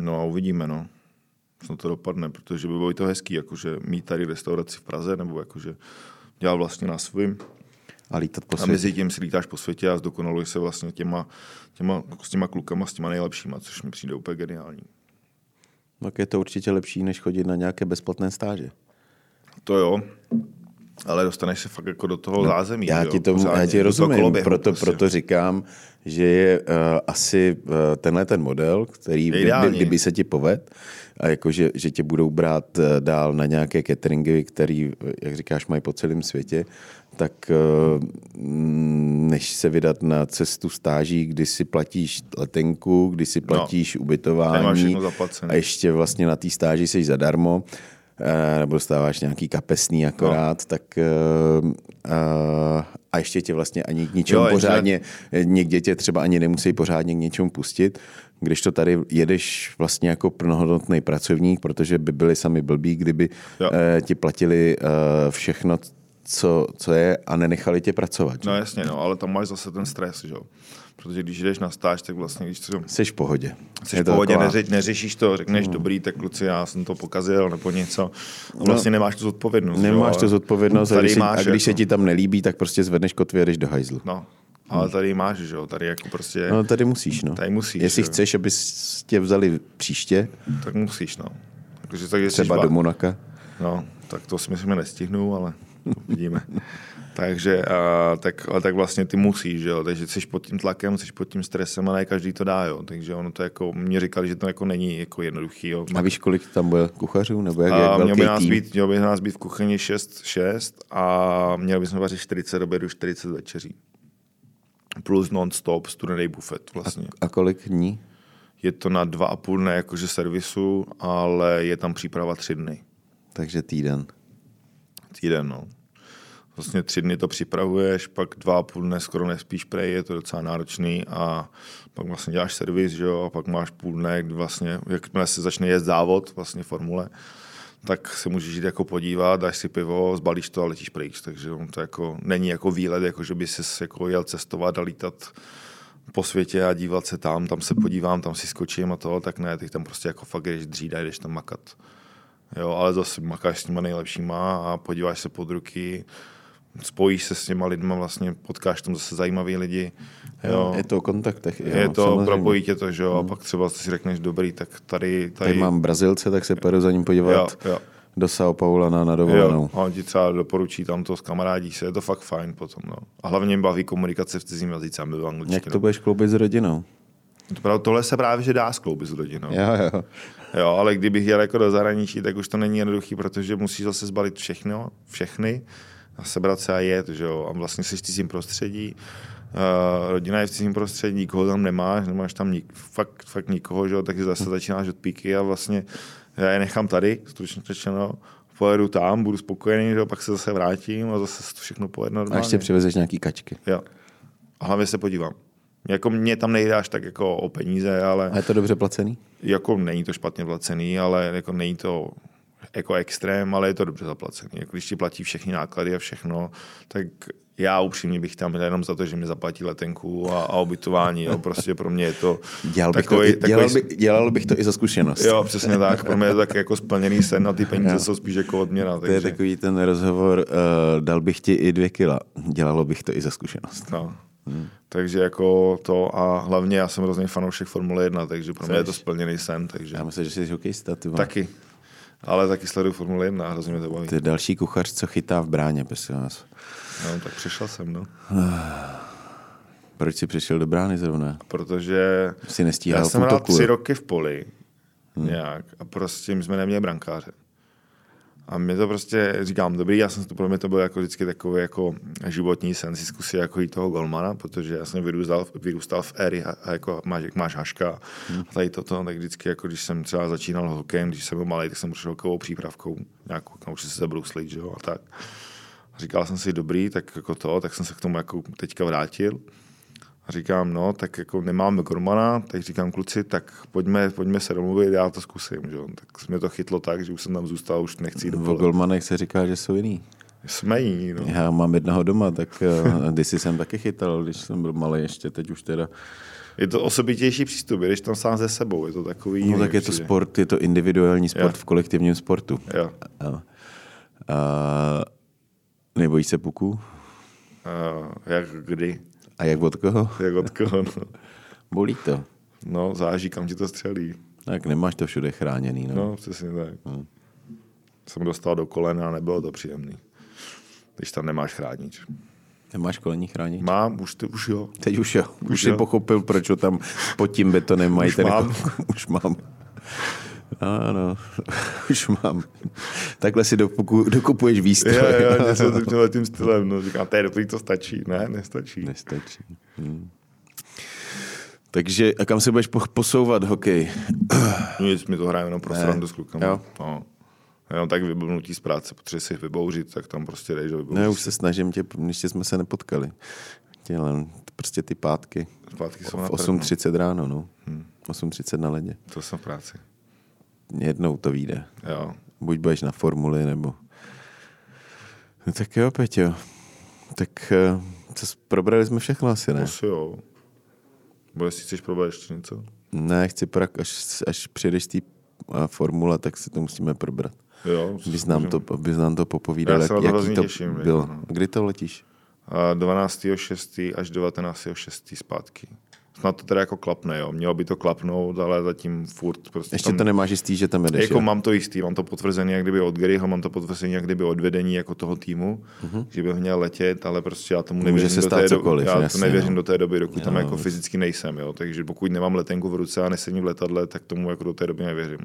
no a uvidíme, no. Co to dopadne, protože by bylo i to hezký, jakože mít tady restauraci v Praze, nebo jakože dělat vlastně na svým. A lítat po A světě. mezi tím si lítáš po světě a zdokonaluješ se vlastně těma, těma, s těma klukama, s těma nejlepšíma, což mi přijde úplně geniální. Tak je to určitě lepší, než chodit na nějaké bezplatné stáže. To jo. Ale dostaneš se fakt jako do toho no, zázemí. Já ti, tomu, já ti rozumím, proto, prostě. proto říkám, že je uh, asi uh, tenhle ten model, který by, by, kdyby se ti poved, a jako, že, že tě budou brát uh, dál na nějaké cateringy, který, jak říkáš, mají po celém světě, tak uh, než se vydat na cestu stáží, kdy si platíš letenku, kdy si no. platíš no, ubytování a ještě vlastně na té stáži jsi zadarmo, nebo dostáváš nějaký kapesný akorát, no. tak uh, uh, a ještě tě vlastně ani k ničemu jo, pořádně, že... někde tě třeba ani nemusí pořádně k něčemu pustit, když to tady jedeš vlastně jako plnohodnotný pracovník, protože by byli sami blbí, kdyby uh, ti platili uh, všechno, co, co je a nenechali tě pracovat. Že? No jasně, no, ale tam máš zase ten stres, že jo. Protože když jdeš na stáž, tak vlastně, když to... Jsi v pohodě. Jsi v pohodě, taková... neři, neřešíš to, řekneš, hmm. dobrý, tak kluci, já jsem to pokazil, nebo něco. A no. vlastně no, nemáš tu zodpovědnost. Nemáš jo, tu zodpovědnost a když, máš, a když jako... se ti tam nelíbí, tak prostě zvedneš kotvě a jdeš do hajzlu. No, ale tady máš, že jo, tady jako prostě... No tady musíš, no. Tady musíš. Jestli jo. chceš, aby tě vzali příště. Tak musíš, no. Takže, tak Třeba do Monaka. No, tak to si myslím, že nestihnu, ale vidíme. Takže a, tak, ale tak vlastně ty musíš, že jo? takže jsi pod tím tlakem, jsi pod tím stresem a ne každý to dá, jo? takže ono to jako, mě říkali, že to jako není jako jednoduchý. Jo? A víš, kolik tam bude kuchařů? Nebo jak, jak měl, by nás tým? být, měl by nás být v kuchyni 6, 6 a měl bychom vařit 40 obědů, 40 večeří. Plus non-stop studený bufet vlastně. A, a kolik dní? Je to na dva a půl dne jakože servisu, ale je tam příprava tři dny. Takže týden. Týden, no vlastně tři dny to připravuješ, pak dva a půl dne skoro nespíš prej, je to docela náročný a pak vlastně děláš servis, že jo, a pak máš půl dne, kdy vlastně, jakmile se začne jet závod, vlastně formule, tak se můžeš jít jako podívat, dáš si pivo, zbalíš to a letíš pryč, takže to jako není jako výlet, jako že by si jako jel cestovat a lítat po světě a dívat se tam, tam se podívám, tam si skočím a to, tak ne, ty tam prostě jako fakt jdeš dřída, jdeš tam makat. Jo, ale zase makáš s těma nejlepšíma a podíváš se pod ruky, spojíš se s těma lidma, vlastně potkáš tam zase zajímavý lidi. Jo. Je to o kontaktech. Jo, je to, samozřejmě. propojí tě to, že jo, a hmm. pak třeba si řekneš, dobrý, tak tady... Tady, tady mám Brazilce, tak se pojedu za ním podívat. Jo, jo do São Paula na, na dovolenou. Jo, a on ti třeba doporučí tam to s kamarádí se, je to fakt fajn potom. No. A hlavně baví komunikace v cizím jazyce, aby byl angličtina. Jak to budeš kloubit s rodinou? To, tohle se právě že dá skloubit s rodinou. Jo, jo. jo, ale kdybych jel jako do zahraničí, tak už to není jednoduchý, protože musíš zase zbalit všechno, všechny a sebrat se a jet, že jo, a vlastně jsi v cizím prostředí, uh, rodina je v cizím prostředí, nikoho tam nemáš, nemáš tam nik, fakt, fakt nikoho, že jo, takže zase začínáš od píky a vlastně já je nechám tady, stručně řečeno, pojedu tam, budu spokojený, že jo, pak se zase vrátím a zase to všechno pojede normálně. A ještě přivezeš nějaký kačky. Jo. A hlavně se podívám. Jako mě tam nejde až tak jako o peníze, ale... A je to dobře placený? Jako není to špatně placený, ale jako není to jako extrém, ale je to dobře zaplacený. Jako když ti platí všechny náklady a všechno, tak já upřímně bych tam jenom za to, že mi zaplatí letenku a, a ubytování. Jo. Prostě pro mě je to dělal takový, bych to, dělal, takový... By, dělal bych to i za zkušenost. Jo, přesně tak. Pro mě je to tak jako splněný sen a ty peníze jo. jsou spíš jako odměna. To takže... je takový ten rozhovor, uh, dal bych ti i dvě kila. Dělalo bych to i za zkušenost. No. Hmm. Takže jako to a hlavně já jsem hrozný fanoušek Formule 1, takže pro mě je to splněný sen. Takže... Já myslím, že jsi hokejista. Ty Taky. Ale taky sleduju Formule 1 a hrozně mě to baví. Ty další kuchař, co chytá v bráně, prosím vás. No, tak přišel jsem, no. Proč jsi přišel do brány zrovna? Protože jsi nestíhal já jsem hrál tři roky v poli hmm. nějak a prostě my jsme neměli brankáře. A mě to prostě, říkám, dobrý, já jsem to pro mě to byl jako vždycky takový jako životní sen si zkusit jako jít toho golmana, protože já jsem vyrůstal, vyrůstal v éry a jako máš, jak máš haška hmm. a tady toto, tak vždycky jako když jsem třeba začínal hokejem, když jsem byl malý, tak jsem prošel hokejovou přípravkou, nějakou, naučil se bruslit, že jo, a tak. A říkal jsem si, dobrý, tak jako to, tak jsem se k tomu jako teďka vrátil. A říkám, no, tak jako nemáme Gormana, tak říkám, kluci, tak pojďme, pojďme se domluvit, já to zkusím. Že? Tak mě to chytlo tak, že už jsem tam zůstal, už nechci jít do O Gormanech se říká, že jsou jiný. Jsme jiní, no. Já mám jednoho doma, tak uh, kdysi jsem taky chytal, když jsem byl malý ještě, teď už teda je to osobitější přístup, když tam sám ze sebou, je to takový... No tak je to sport, je to individuální sport jo. v kolektivním sportu. Jo. A, a, nebojíš se puku? Uh, jak kdy? A jak od koho? Jak od koho, no. Bolí to. No, záží, kam ti to střelí. Tak nemáš to všude chráněný, no. No, přesně tak. Hmm. Jsem dostal do kolena a nebylo to příjemný. když tam nemáš chránič. Nemáš kolení chránič? Mám, už, ty, už jo. Teď už jo. Už, už jo. jsi pochopil, proč ho tam pod tím betonem mají. Už mám. už mám. Ano, už mám. Takhle si dopuku, dokupuješ výstroj. Jo, jo, něco tímhle tím stylem. No, říkám, to je dobrý, to stačí. Ne, nestačí. Nestačí. Hmm. Takže a kam se budeš po- posouvat hokej? Nic, my to hrajeme jenom pro srandu s klukama. Jo. No. Jenom tak vyblnutí z práce, potřebuje si vybouřit, tak tam prostě jdeš do vybouřit. Ne, už se snažím tě, ještě jsme se nepotkali. Len prostě ty pátky. Zpátky jsou V na 8.30 ráno, no. 8.30 na ledě. To jsem v práci. Jednou to vyjde. Jo. Buď budeš na formuli, nebo... No tak jo, Peťo. Tak eh, co, probrali jsme všechno asi, ne? Asi jo. Bo jestli chceš probrat ještě něco? Ne, chci prak, až, až přijedeš z té eh, formule, tak si to musíme probrat. Jo. Abys nám to, abys nám to popovídal, Já se jak, jaký to těším, bylo. jako no. Kdy to letíš? A 12.6. až 19.6. zpátky. Snad to teda jako klapne, jo. Mělo by to klapnout, ale zatím furt prostě Ještě tam... to nemáš jistý, že tam jedeš, Jako jo? mám to jistý, mám to potvrzený jak kdyby od Garyho, mám to potvrzený jak kdyby od vedení jako toho týmu, že bych měl letět, ale prostě já tomu Mhm. Může nevěřím se do stát té cokoliv, doby, já jasně, to nevěřím no. do té doby, dokud tam Jo, jako vůbec. fyzicky nejsem, jo. takže pokud nemám letenku v ruce a nesedím v letadle, tak tomu jako do té doby nevěřím.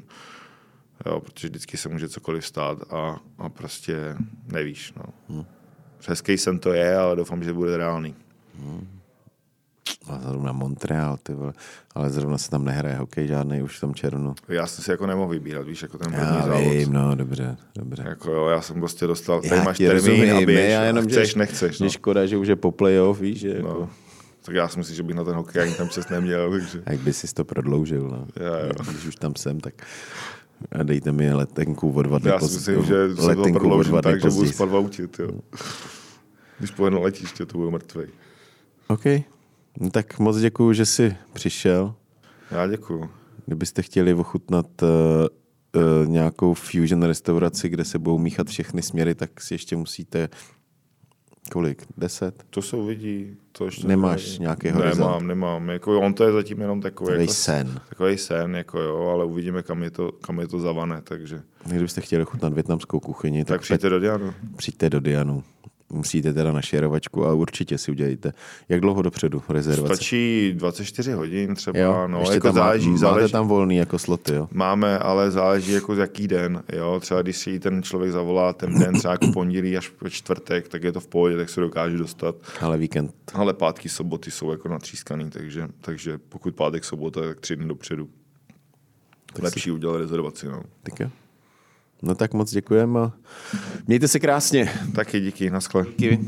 Jo, protože vždycky se může cokoliv stát a, a prostě nevíš. No. Hmm. Hezký sen to je, ale doufám, že bude reálný. A zrovna Montreal, ty vole. Ale zrovna se tam nehraje hokej žádný už v tom červnu. Já jsem si jako nemohl vybírat, víš, jako ten první Já závod. vím, no, dobře, dobře. Jako jo, já jsem prostě dostal, tady Já máš ti termín rozumím, a běž, já jenom, a chceš, že, nechceš. No. škoda, že už je po playoff, víš, že jako, No. Tak já si myslím, že bych na ten hokej ani tam přes neměl, takže jak by si to prodloužil, no. Jo, jo. Když už tam jsem, tak a dejte mi letenku o dva dny já si myslím, že se to prodloužím tak, že budu později. spát v autě, jo. Když pojedu na letiště, to budu mrtvý. OK. No tak moc děkuju, že jsi přišel. Já děkuju. Kdybyste chtěli ochutnat uh, uh, nějakou fusion restauraci, kde se budou míchat všechny směry, tak si ještě musíte kolik? Deset? To se uvidí. To ještě Nemáš neví. nějaký horizont? Nemám, nemám. Jako, on to je zatím jenom takový, Takový jako, sen. takový sen, jako jo, ale uvidíme, kam je to, kam je to zavane, takže. Kdybyste chtěli ochutnat větnamskou kuchyni, Tak, tak, přijďte do Dianu. přijďte do Dianu. Musíte teda na šerovačku, ale určitě si udělejte. Jak dlouho dopředu rezervace? Stačí 24 hodin třeba, Jo, no, ještě jako tam záleží, máte záleží. tam volný jako sloty, jo? Máme, ale záleží jako z jaký den. Jo? Třeba když si ten člověk zavolá ten den, třeba jako pondělí až po čtvrtek, tak je to v pohodě, tak se dokáže dostat. Ale víkend. Ale pátky, soboty jsou jako natřískaný, takže, takže pokud pátek, sobota, tak tři dny dopředu. Tak Lepší udělat rezervaci. No. Tak jo. No tak moc děkujeme a mějte se krásně. Taky díky, naschle. Díky.